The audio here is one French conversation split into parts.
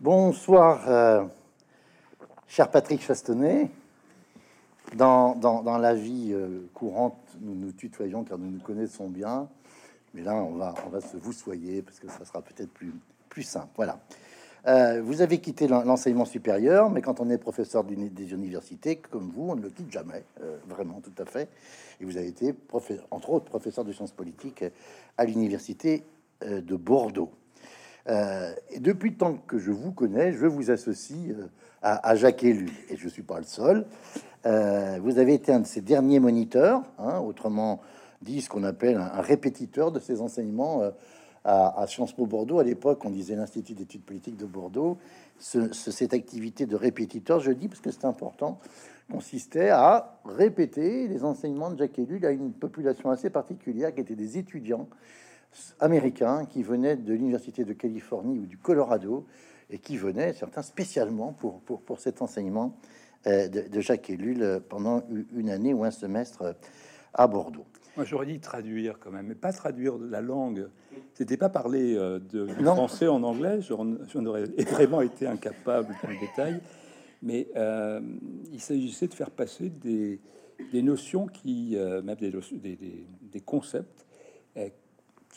Bonsoir, euh, cher Patrick Chastonnet. Dans, dans, la vie euh, courante, nous nous tutoyons car nous nous connaissons bien. Mais là, on va, on va se vous soyer parce que ça sera peut-être plus, plus simple. Voilà. Euh, vous avez quitté l'en- l'enseignement supérieur, mais quand on est professeur des universités, comme vous, on ne le quitte jamais, vraiment, tout à fait. Et vous avez été, entre autres, professeur de sciences politiques à l'université de Bordeaux. Euh, depuis le temps que je vous connais, je vous associe euh, à, Jacques Ellul, et je suis pas le seul. Euh, vous avez été un de ses derniers moniteurs, hein, autrement dit, ce qu'on appelle un, répétiteur de ses enseignements à, Sciences Po Bordeaux. À l'époque, on disait l'Institut d'études politiques de Bordeaux. Ce- ce- cette activité de répétiteur, je dis parce que c'est important, consistait à répéter les enseignements de Jacques Ellul à une population assez particulière qui était des étudiants américains qui venaient de l'université de Californie ou du Colorado et qui venaient, certains spécialement pour, pour, pour cet enseignement euh, de, de Jacques Ellul euh, pendant une année ou un semestre euh, à Bordeaux. Moi, j'aurais dit traduire quand même, mais pas traduire de la langue. C'était pas parler de, Non. français en anglais, j'en aurais vraiment été incapable dans le détail. Mais euh, il s'agissait de faire passer des, des notions qui, euh, même des, des, des- des concepts, euh,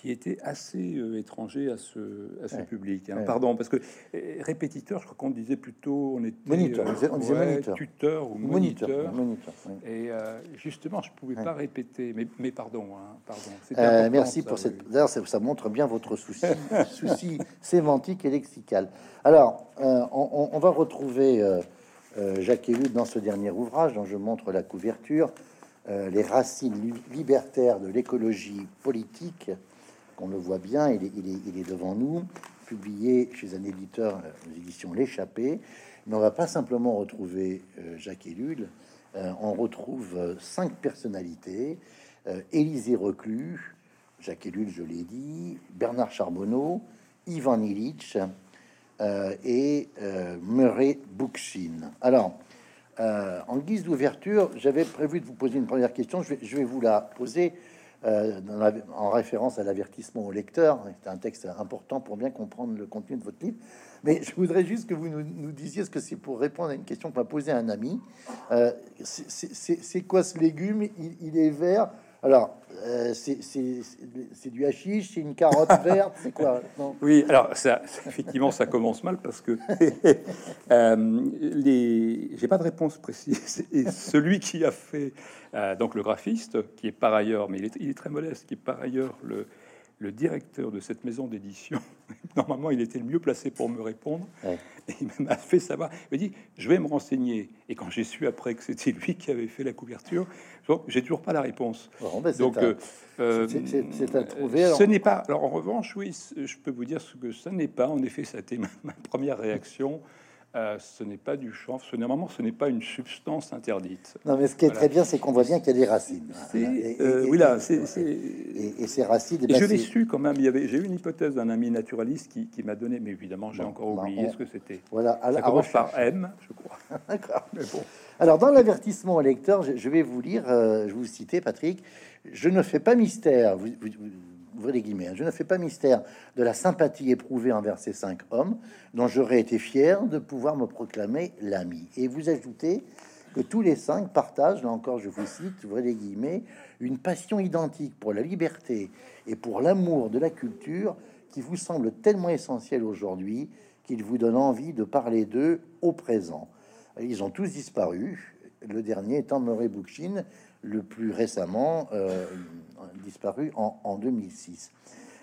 qui étaient assez euh, étrangers à ce, à ce Ouais. public. hein. Ouais. Pardon, parce que euh, répétiteur, je crois qu'on disait plutôt, on était Moniteur, on disait- on disait moniteur. tuteur ou moniteur. Moniteur. Et euh, justement, je pouvais pas répéter, mais, mais pardon, hein, pardon. Euh, merci ça, pour oui. cette. D'ailleurs, ça, ça montre bien votre souci, souci sémantique et lexical. Alors, on, va retrouver Jacques Ellul dans ce dernier ouvrage dont je montre la couverture, les racines li- libertaires de l'écologie politique. Qu'on le voit bien, il est, devant nous, publié chez un éditeur, euh, aux éditions L'échappée. Mais on va pas simplement retrouver euh, Jacques Ellul, euh, on retrouve cinq personnalités Élisée Reclus, Jacques Ellul, je l'ai dit, Bernard Charbonneau, Ivan Illich et Murray Bookchin. Alors, en guise d'ouverture, j'avais prévu de vous poser une première question. Je vais, vous la poser la- en référence à l'avertissement au lecteur. C'est un texte important pour bien comprendre le contenu de votre livre. Mais je voudrais juste que vous nous, nous disiez ce que c'est pour répondre à une question que m'a posée un ami. Euh, c'est- quoi ce légume? Il est vert. Alors, euh, c'est du hashish, c'est une carotte verte, c'est quoi non? Oui, alors ça, ça, effectivement, ça commence mal parce que euh, les, j'ai pas de réponse précise. Et celui qui a fait euh, donc le graphiste, qui est par ailleurs, mais il est, il est très modeste, qui est par ailleurs le, le directeur de cette maison d'édition. Normalement, il était le mieux placé pour me répondre. Ouais. Et il m'a fait savoir. Il m'a dit Je vais me renseigner. Et quand j'ai su après que c'était lui qui avait fait la couverture, j'ai toujours pas la réponse. Bon, ben, Donc, euh, c'est- à trouver, alors. Ce n'est pas. Alors, en revanche, oui, je peux vous dire ce que ça n'est pas. En effet, ça a été ma, ma première réaction. Euh, ce n'est pas du chanvre. Ce, normalement, ce n'est pas une substance interdite. Non, mais ce qui est Voilà. très bien, c'est qu'on voit bien qu'il y a des racines. Euh, oui, là, et- c'est. c'est- Et, et ces racines, et ben, je l'ai su quand même. Il y avait, j'ai eu une hypothèse d'un ami naturaliste qui, qui m'a donné, mais évidemment, j'ai Bon, encore bah, oublié on- ce que c'était. Voilà, à, Ça commence par M, je crois. D'accord. Mais bon. Alors, dans l'avertissement au lecteur, je, je vais vous lire, euh, je vous citer, Patrick. Je ne fais pas mystère, vous, vous- vous- les guillemets, hein, je ne fais pas mystère de la sympathie éprouvée envers ces cinq hommes, dont j'aurais été fier de pouvoir me proclamer l'ami. Et vous ajoutez que tous les cinq partagent, là encore je vous cite, ouvrez guillemets, une passion identique pour la liberté et pour l'amour de la culture qui vous semble tellement essentiel aujourd'hui qu'il vous donne envie de parler d'eux au présent. Ils ont tous disparu, le dernier étant Murray Bookchin, le plus récemment euh, disparu en, en 2006.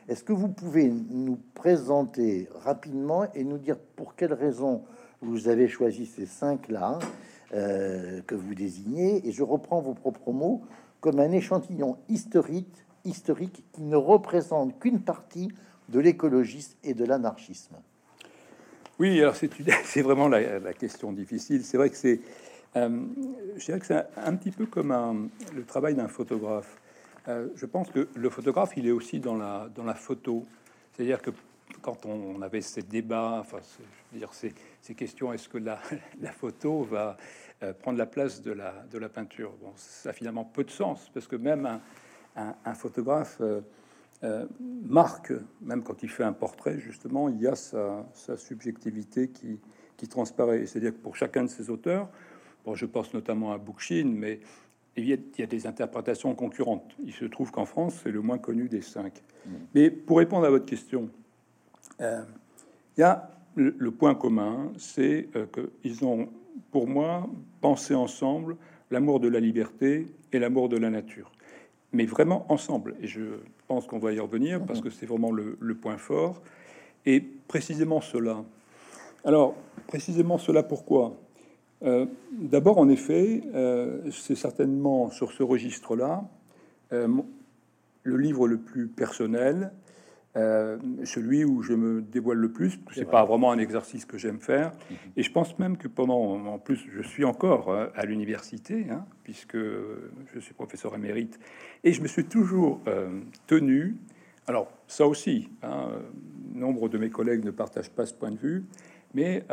Est-ce que vous pouvez nous présenter rapidement et nous dire pour quelles raisons vous avez choisi ces cinq-là euh, que vous désignez? Et je reprends vos propres mots comme un échantillon historique, historique qui ne représente qu'une partie de l'écologisme et de l'anarchisme. Oui, alors c'est vraiment la, la question difficile. C'est vrai que c'est, euh, je dirais que c'est un, petit peu comme un- le travail d'un photographe. Euh, je pense que le photographe, il est aussi dans la photo. C'est-à-dire que quand on, avait ces débats, enfin, je dire ces, questions, est-ce que la, photo va euh, prendre la place de la peinture? Bon, ça a finalement peu de sens parce que même un, photographe marque, même quand il fait un portrait, justement, il y a sa, subjectivité qui, qui transparaît. C'est-à-dire que pour chacun de ces auteurs, bon, je pense notamment à Bookchin, mais il y, a, des interprétations concurrentes. Il se trouve qu'en France, c'est le moins connu des cinq. Mmh. Mais pour répondre à votre question, il y a le, point commun, c'est euh, qu'ils ont, pour moi, pensé ensemble l'amour de la liberté et l'amour de la nature. Mais vraiment ensemble. Et je pense qu'on va y revenir parce que c'est vraiment le, point fort. Et précisément cela. Alors, précisément cela, pourquoi? Euh, D'abord, en effet, euh, c'est certainement sur ce registre-là le livre le plus personnel, euh, celui où je me dévoile le plus. C'est pas vraiment un exercice que j'aime faire. Mhm. Et je pense même que pendant, en plus, je suis encore euh, à l'université, hein, puisque je suis professeur émérite, et je me suis toujours euh, tenu. Alors ça aussi, hein, nombre de mes collègues ne partagent pas ce point de vue, mais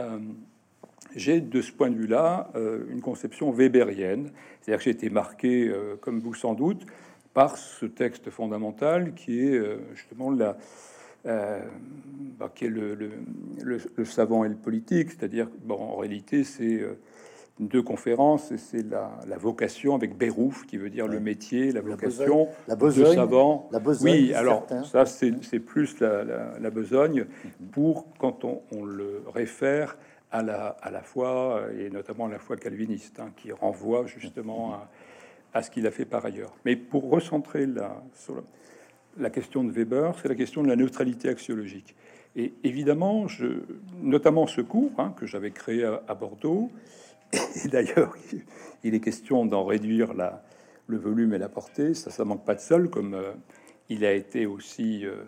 j'ai de ce point de vue-là une conception weberienne, c'est-à-dire que j'ai été marqué, comme vous sans doute, par ce texte fondamental qui est euh, justement la, euh, bah, qui est le, le, savant et le politique, c'est-à-dire bon, en réalité c'est euh, deux conférences et c'est la, la, vocation avec Bérouf qui veut dire le métier, la vocation, la besogne, de savant. La besogne, oui, alors ça c'est plus la, la, besogne pour quand on, on, le réfère à la, à foi et notamment à la foi calviniste, hein, qui renvoie justement à ce qu'il a fait par ailleurs. Mais pour recentrer la, sur la, question de Weber, c'est la question de la neutralité axiologique. Et évidemment, je, notamment ce cours hein, que j'avais créé à, Bordeaux, et d'ailleurs, il est question d'en réduire le volume et la portée, ça, ça manque pas de sol, comme euh, il a été aussi, euh,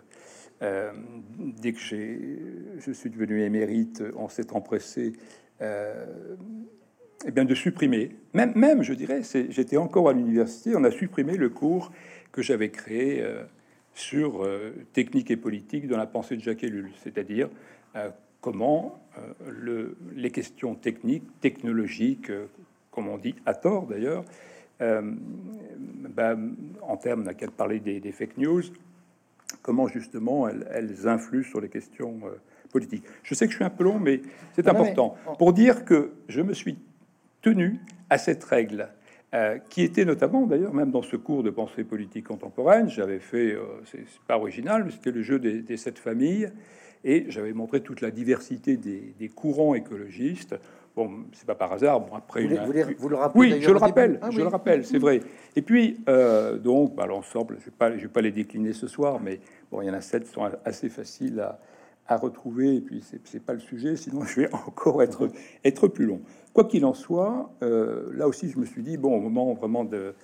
euh, dès que je suis devenu émérite, on s'est empressé eh bien, de supprimer, même, même je dirais, j'étais encore à l'université, on a supprimé le cours que j'avais créé euh, sur euh, technique et politique dans la pensée de Jacques Ellul, c'est-à-dire euh, comment le, les questions techniques, technologiques, comme on dit à tort d'ailleurs, ben, en termes, on a qu'à parler des, fake news, comment justement elles, elles, influent sur les questions politiques. Je sais que je suis un peu long, mais c'est important pour dire que je me suis tenu à cette règle, euh, qui était notamment d'ailleurs même dans ce cours de pensée politique contemporaine. J'avais fait, euh, c'est pas original, mais c'était le jeu des, sept familles, et j'avais montré toute la diversité des, courants écologistes. Bon, c'est pas par hasard. Bon, après, vous, vous, le rappelez Oui, je le rappelle. Ah je le rappelle, c'est vrai. Et puis, euh, donc, bah, l'ensemble, je vais pas, je vais pas les décliner ce soir, mais bon, il y en a sept qui sont assez faciles à, à retrouver. Et puis, c'est pas le sujet, sinon je vais encore être, être plus long. Quoi qu'il en soit, euh, là aussi, je me suis dit, bon, au moment vraiment de...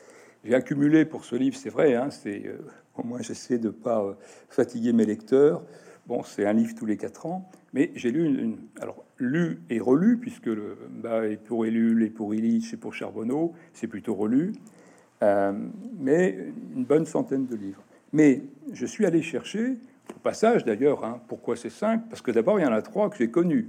J'ai accumulé pour ce livre, c'est vrai, hein, c'est euh, au moins j'essaie de pas fatiguer mes lecteurs. Bon, c'est un livre tous les quatre ans, mais j'ai lu une, alors lu et relu puisque le bah, et pour Ellul et pour Illich et pour Charbonneau, c'est plutôt relu, mais une bonne centaine de livres. Mais je suis allé chercher au passage d'ailleurs. Hein, pourquoi c'est cinq Parce que d'abord il y en a trois que j'ai connus.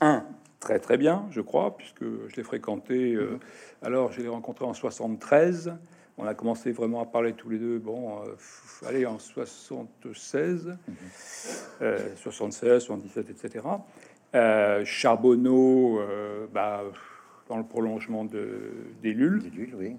Un très très bien, je crois, puisque je l'ai fréquenté. Euh, mhm. alors, je l'ai rencontré en 73. On a commencé vraiment à parler tous les deux. Bon, euh, allez, en 76, 76, 77, etc. Charbonneau, euh, bah, dans le prolongement de d'Ellul. oui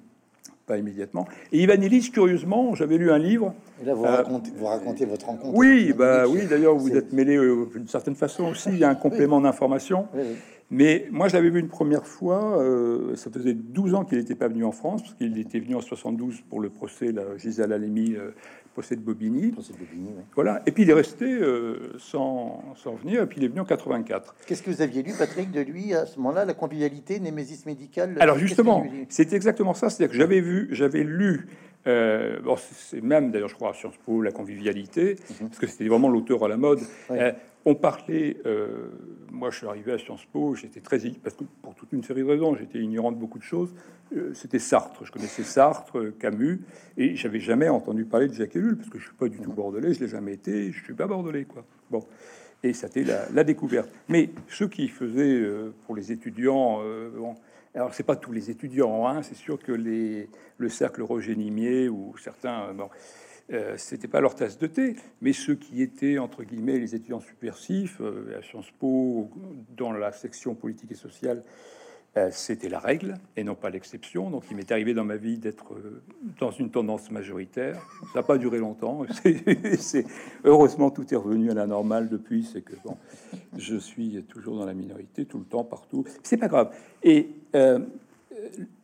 pas immédiatement. Et Ivan Illich, curieusement, j'avais lu un livre. Et là, vous, racontez, vous racontez, votre rencontre. Oui, bah oui. D'ailleurs, vous êtes mêlé d'une certaine façon aussi. Il y a un complément d'information. Oui, mais moi, je l'avais vu une première fois. Euh, ça faisait 12 ans qu'il n'était pas venu en France, parce qu'il était venu en 72 pour le procès, la Gisèle Halimi, euh, procès de Bobigny. Procès de Bobigny Voilà. Et puis il est resté euh, sans, sans, venir. Et puis il est venu en 84. Qu'est-ce que vous aviez lu, Patrick, de lui à ce moment-là La convivialité, Némésis médicale Alors justement, c'est exactement ça. C'est-à-dire que j'avais vu, j'avais lu. bon, c'est même d'ailleurs, je crois, à Sciences Po, la convivialité, mhm. parce que c'était vraiment l'auteur à la mode. On parlait, euh, moi je suis arrivé à Sciences Po, j'étais très parce que pour toute une série de raisons, j'étais ignorant de beaucoup de choses. Euh, c'était Sartre, je connaissais Sartre, Camus, et j'avais jamais entendu parler de Jacques Ellul parce que je suis pas du tout bordelais, je l'ai jamais été, je suis pas bordelais quoi. Bon, et c'était la, la, découverte. Mais ce qui faisait euh, pour les étudiants, bon, alors c'est pas tous les étudiants, hein, c'est sûr que les, le cercle Roger Nimier ou certains, euh, c'était pas leur tasse de thé, mais ceux qui étaient entre guillemets les étudiants subversifs à Sciences Po, dans la section politique et sociale, euh, c'était la règle et non pas l'exception. Donc, il m'est arrivé dans ma vie d'être euh, dans une tendance majoritaire. Ça n'a pas duré longtemps. C'est heureusement tout est revenu à la normale depuis. C'est que bon, je suis toujours dans la minorité tout le temps, partout. C'est pas grave. Et euh,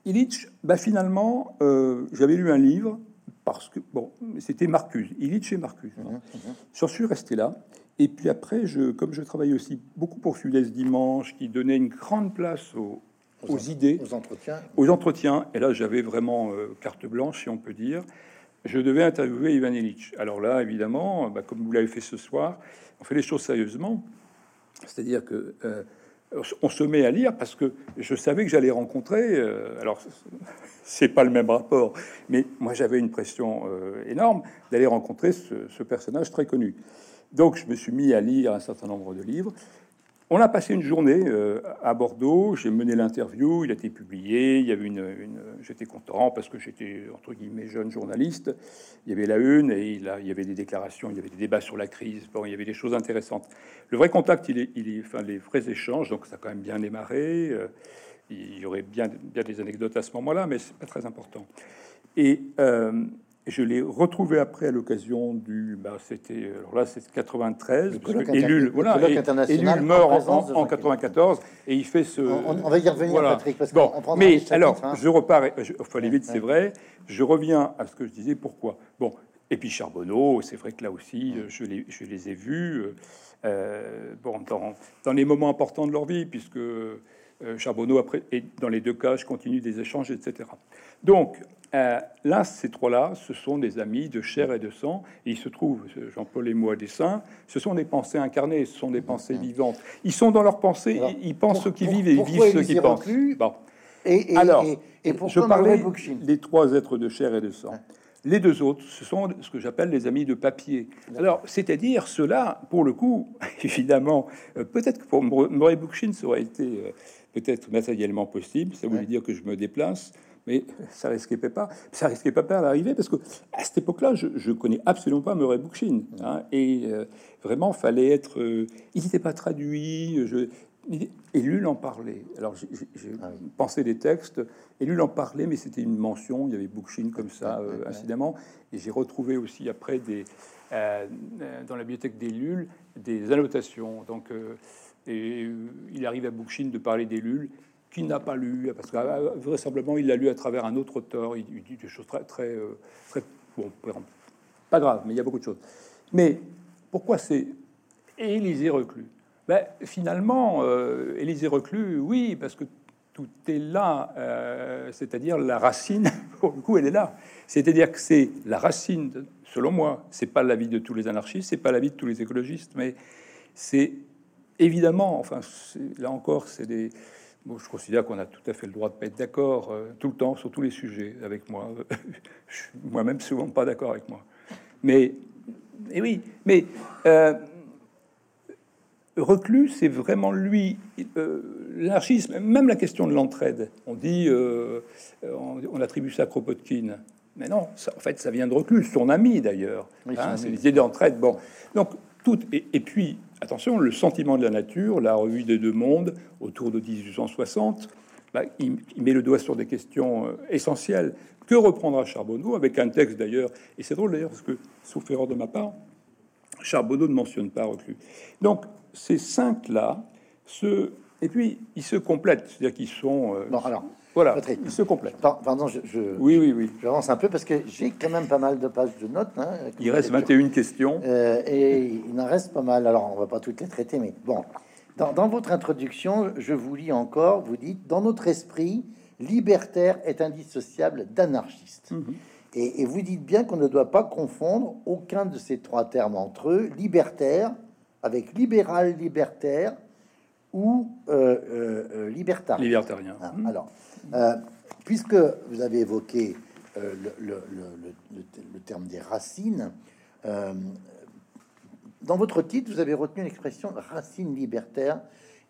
Illich, bah, finalement, euh, j'avais lu un livre parce que bon, c'était Marcuse, Illich et Marcuse. Mmh, mmh. J'en suis resté là. Et puis après, je, comme je travaillais aussi beaucoup pour Sud-Est Dimanche, qui donnait une grande place aux, aux, idées, aux entretiens. Aux entretiens. Et là, j'avais vraiment euh, carte blanche, si on peut dire. Je devais interviewer Ivan Illich. Alors là, évidemment, bah, comme vous l'avez fait ce soir, on fait les choses sérieusement. C'est-à-dire que euh, on se met à lire parce que je savais que j'allais rencontrer. Euh, alors, c'est pas le même rapport, mais moi j'avais une pression énorme d'aller rencontrer ce, personnage très connu. Donc, je me suis mis à lire un certain nombre de livres. On a passé une journée euh, à Bordeaux. J'ai mené l'interview. Il a été publié. Il y avait une, j'étais content parce que j'étais entre guillemets jeune journaliste. Il y avait la une et il, y avait des déclarations. Il y avait des débats sur la crise. Bon, il y avait des choses intéressantes. Le vrai contact, il est, il les vrais échanges. Donc ça a quand même bien démarré. Euh, il y aurait bien, des anecdotes à ce moment-là, mais c'est pas très important. Euh, je l'ai retrouvé après à l'occasion du. Bah, c'était alors là, c'est 93. Élu, voilà, meurt en, en, 94 et il fait ce. On, va y revenir, Patrick. Parce bon, mais alors, hein. je repars. Il faut aller vite, c'est vrai. Je reviens à ce que je disais. Pourquoi? Bon, et puis Charbonneau, c'est vrai que là aussi, je les, je les ai vus. Euh, bon, dans, dans, les moments importants de leur vie, puisque euh, Charbonneau après, et dans les deux cas, je continue des échanges, etc. Donc, euh, là, ces trois-là, ce sont des amis de chair et de sang. Et il se trouve, Jean-Paul et moi, des saints, ce sont des pensées incarnées, ce sont des pensées vivantes. Ils sont dans leurs pensées, ils pensent ce qu'ils vivent et ils vivent ce qu'ils pensent. Bon. Et, Alors, et, je parlais des trois êtres de chair et de sang. Les deux autres, ce sont ce que j'appelle les amis de papier. Alors, c'est-à-dire ceux-là, pour le coup, évidemment, euh, peut-être que pour Murray Bookchin, ça aurait été euh, peut-être matériellement possible. Ça voulait dire que je me déplace mais ça risquait pas, ça risquait pas à l'arrivée parce que à cette époque-là, je, je connais absolument pas Murray Bookchin, hein, et euh, vraiment fallait être, euh, il n'était pas traduit, je, et lui en parlait. Alors j'ai ah pensé des textes, et lui en parlait, mais c'était une mention. Il y avait Bookchin comme ça, euh, incidemment, et j'ai retrouvé aussi après des dans la bibliothèque des Lules des annotations. Donc et il arrive à Bookchin de parler des Lules qu'il n'a pas lu, parce que euh, vraisemblablement il l'a lu à travers un autre auteur. Il, dit des choses très, très, euh, très bon, pas grave, mais il y a beaucoup de choses. Mais pourquoi c'est Élisée reclus? Ben, Finalement, euh, Élisée reclus, oui, parce que tout est là, c'est-à-dire la racine, pour le coup, elle est là. C'est-à-dire que c'est la racine, selon moi, c'est pas l'avis de tous les anarchistes, c'est pas l'avis de tous les écologistes, mais c'est évidemment, enfin, là encore, c'est des je considère qu'on a tout à fait le droit de pas être d'accord euh, tout le temps sur tous les sujets avec moi. Moi-même, souvent pas d'accord avec moi. Mais, et oui, mais euh, Reclus, c'est vraiment lui, euh, l'anarchisme, même la question de l'entraide. On dit, on, attribue ça à Kropotkin. Mais non, ça, en fait, ça vient de Reclus, son ami d'ailleurs. Hein, c'est l'idée d'entraide. Bon, donc tout, et puis attention, le sentiment de la nature, la revue des deux mondes, autour de 1860, bah, il, met le doigt sur des questions euh, essentielles que reprendra Charbonneau, avec un texte d'ailleurs, et c'est drôle d'ailleurs, parce que, sauf erreur de ma part, Charbonneau ne mentionne pas Reclus. Donc, ces cinq-là, et puis, ils se complètent, c'est-à-dire qu'ils sont... Euh, voilà, il se complète. Pardon, je, oui, oui, oui. J'avance un peu parce que j'ai quand même pas mal de pages de notes. Hein, il reste 21 questions. Euh, et il en reste pas mal. Alors, on va pas toutes les traiter, mais bon. Dans, votre introduction, je vous lis encore, vous dites, dans notre esprit, libertaire est indissociable d'anarchiste. Mhm. et, vous dites bien qu'on ne doit pas confondre aucun de ces trois termes entre eux, libertaire avec libéral libertaire ou euh, euh, libertarien. Libertarien. Ah, alors, euh, puisque vous avez évoqué euh, le, terme des racines, euh, dans votre titre, vous avez retenu l'expression racine libertaire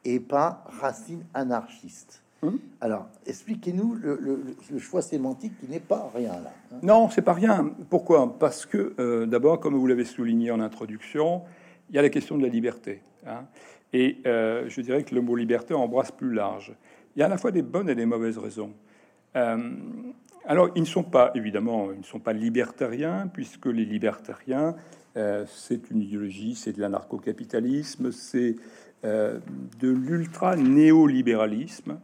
et pas racine anarchiste. Hum. Alors, expliquez-nous le, choix sémantique qui n'est pas rien là. Hein. Non, c'est pas rien. Pourquoi? Parce que euh, d'abord, comme vous l'avez souligné en introduction, il y a la question de la liberté. Hein. Et euh, je dirais que le mot liberté embrasse plus large. Il y a à la fois des bonnes et des mauvaises raisons. Euh, alors, ils ne sont pas, évidemment, ils ne sont pas libertariens, puisque les libertariens, c'est une idéologie, c'est de l'anarcho-capitalisme, c'est de l'ultra-néolibéralisme.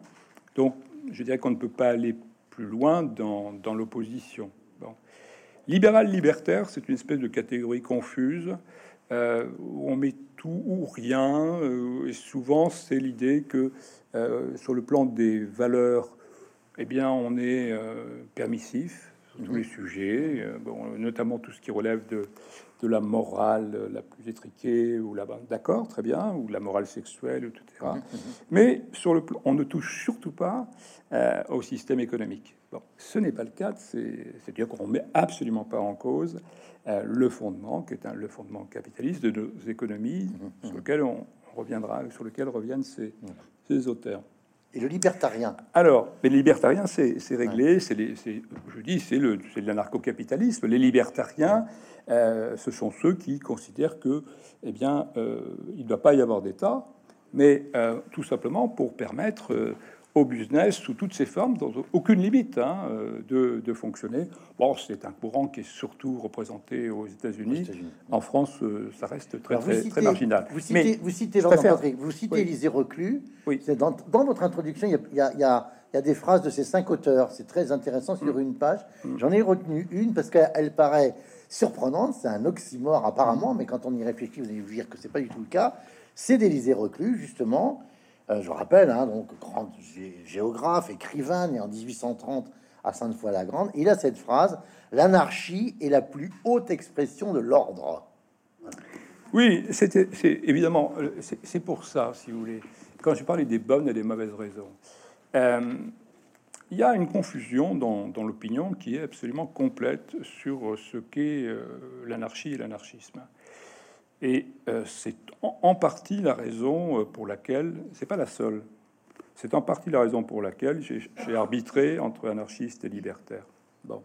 Donc, je dirais qu'on ne peut pas aller plus loin dans, l'opposition. Libéral-libertaire, c'est une espèce de catégorie confuse euh, où on met tout ou rien. Euh, et souvent, c'est l'idée que euh, sur le plan des valeurs, eh bien, on est permissif sur tous les sujets, notamment tout ce qui relève de, de la morale la plus étriquée, ou la d'accord, très bien, ou la morale sexuelle, etc. Mhm, mhm. Mais sur le on ne touche surtout pas euh, au système économique. Bon, ce n'est pas le cas, c'est-à-dire qu'on met absolument pas en cause euh, le fondement, qui est un, le fondement capitaliste de nos économies, mhm, sur lequel on, reviendra, sur lequel reviennent ces, ces auteurs. Et le libertarien? Alors, les libertariens, c'est réglé, c'est je dis, c'est le, l'anarcho-capitalisme. Les libertariens, euh, ce sont ceux qui considèrent que, eh bien, euh, il ne doit pas y avoir d'État, mais euh, tout simplement pour permettre au business sous toutes ses formes, dans aucune limite, hein, de, de, fonctionner. Bon, c'est un courant qui est surtout représenté aux États-Unis. En France, ça reste très, très, très, marginal. Vous citez, mais vous citez, Patrick, vous citez Élisée Reclus. Oui. Dans, dans, votre introduction, il y a, y a il y a des phrases de ces cinq auteurs. C'est très intéressant sur mm. une page. Mm. J'en ai retenu une parce qu'elle paraît surprenante, c'est un oxymore apparemment, mais quand on y réfléchit, vous allez vous dire que c'est pas du tout le cas. C'est d'Élisée Reclus, justement. Euh, je rappelle, hein, donc grand géographe, écrivain, né en 1830 à Sainte-Foy-la-Grande. Il a cette phrase L'anarchie est la plus haute expression de l'ordre. Oui, c'est évidemment, euh, c'est pour ça, si vous voulez, quand je parlais des bonnes et des mauvaises raisons. Euh, il y a une confusion dans, l'opinion qui est absolument complète sur ce qu'est euh, l'anarchie et l'anarchisme. Et euh, c'est en, partie la raison euh, pour laquelle, c'est pas la seule, c'est en partie la raison pour laquelle j'ai arbitré entre anarchistes et libertaires. Bon.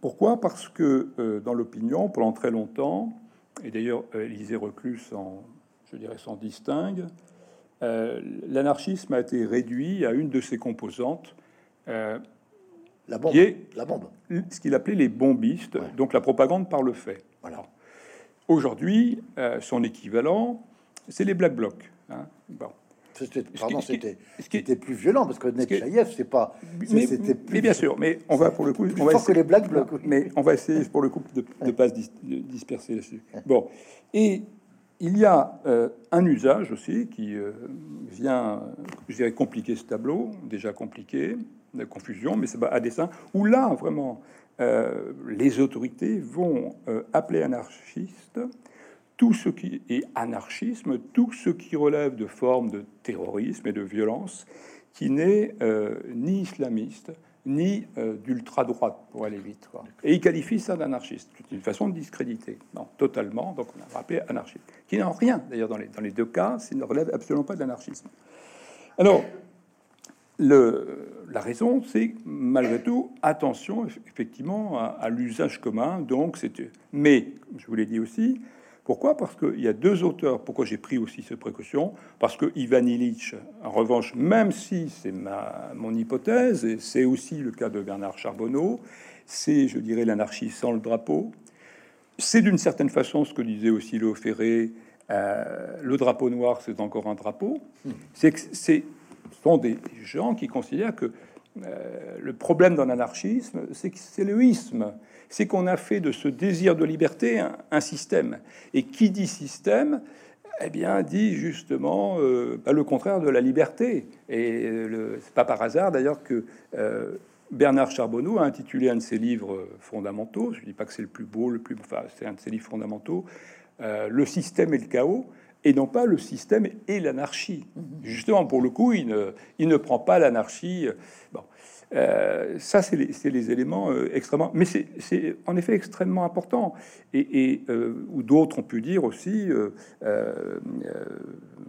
pourquoi? Parce que dans l'opinion, pendant très longtemps, et d'ailleurs Élisée Reclus en, je dirais, s'en distingue, euh, l'anarchisme a été réduit à une de ses composantes, euh, la bombe. Qui est la bombe. Ce qu'il appelait les bombistes, donc la propagande par le fait. Voilà. Aujourd'hui, euh, son équivalent, c'est les Black Blocs. Hein. Bon. C'était, pardon, c'était, était plus violent parce que Netchaïev, c'est pas. Mais, mais, bien sûr, mais on va pour le coup. on va essayer, que les Black Blocs. Mais on va essayer pour le coup de ne pas se disperser là-dessus. Bon, et il y a euh, un usage aussi qui euh, vient, compliquer ce tableau, déjà compliqué, de confusion, mais c'est à dessein, où là, vraiment, euh, les autorités vont appeler anarchiste tout ce qui est anarchisme, tout ce qui relève de formes de terrorisme et de violence, qui n'est ni islamiste, ni euh, d'ultra-droite, pour aller vite. Et il qualifie ça d'anarchiste. C'est une façon de discréditer. Non, totalement. Donc on a rappelé anarchiste. Qui n'en rien, d'ailleurs, dans les, deux cas, ça ne relève absolument pas de l'anarchisme. Alors, le, la raison, c'est malgré tout, attention, effectivement, à, à l'usage commun. Donc, c'était. Mais, je vous l'ai dit aussi, pourquoi? Parce qu'il y a deux auteurs. Pourquoi j'ai pris aussi cette précaution Parce que Ivan Illich, en revanche, même si c'est ma, mon hypothèse, et c'est aussi le cas de Bernard Charbonneau, c'est, je dirais, l'anarchie sans le drapeau. C'est d'une certaine façon ce que disait aussi Léo Ferré, euh, le drapeau noir, c'est encore un drapeau. C'est que c'est sont des gens qui considèrent que euh, le problème dans l'anarchisme, c'est que c'est le c'est qu'on a fait de ce désir de liberté un, système. Et qui dit système, eh bien, dit justement euh, bah, le contraire de la liberté. Et c'est pas par hasard d'ailleurs que euh, Bernard Charbonneau a intitulé un de ses livres fondamentaux. Je dis pas que c'est le plus beau, le plus, enfin, c'est un de ses livres fondamentaux. Euh, le système et le chaos, et non pas le système et l'anarchie. Justement, pour le coup, il ne, il ne prend pas l'anarchie. Bon. Euh, ça, c'est les, les, éléments euh, extrêmement. Mais c'est en effet extrêmement important. Et, et euh, ou d'autres ont pu dire aussi,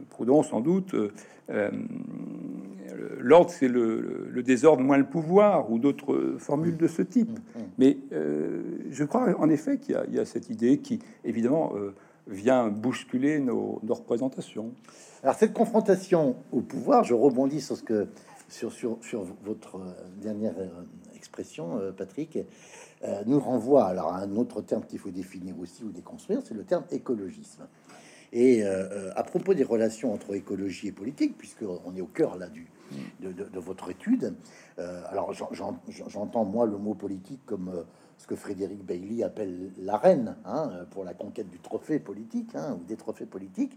Proudhon sans doute, l'ordre c'est le, le, désordre moins le pouvoir, ou d'autres formules de ce type. Mm. Mais je crois en effet qu'il y, y, a cette idée qui, évidemment, vient bousculer nos, représentations. Alors cette confrontation au pouvoir, je rebondis sur ce que sur, sur, sur votre euh, dernière euh, expression, euh, Patrick, nous renvoie alors à un autre terme qu'il faut définir aussi ou déconstruire, c'est le terme écologisme. Et à propos des relations entre écologie et politique, puisque on est au cœur là du de, de, votre étude, alors j'entends moi le mot politique comme ce que Frédéric Bailey appelle l'arène hein, pour la conquête du trophée politique hein, ou des trophées politiques.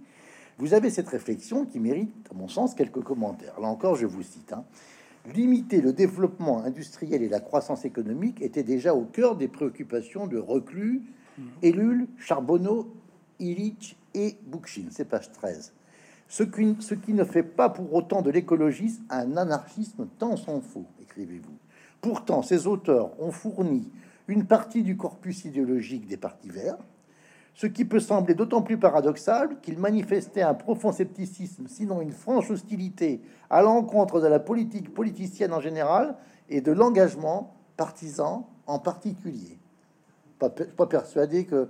Vous avez cette réflexion qui mérite, à mon sens, quelques commentaires. Là encore, je vous cite. Hein. Limiter le développement industriel et la croissance économique était déjà au cœur des préoccupations de Reclus, Ellul, Charbonneau, Illich et Bookchin. C'est page 13. Ce qui, ce qui ne fait pas pour autant de l'écologisme un anarchisme tant s'en faut, écrivez-vous. Pourtant, ces auteurs ont fourni une partie du corpus idéologique des partis verts, ce qui peut sembler d'autant plus paradoxal qu'il manifestait un profond scepticisme, sinon une franche hostilité à l'encontre de la politique politicienne en général et de l'engagement partisan en particulier. Pas, pas persuadé que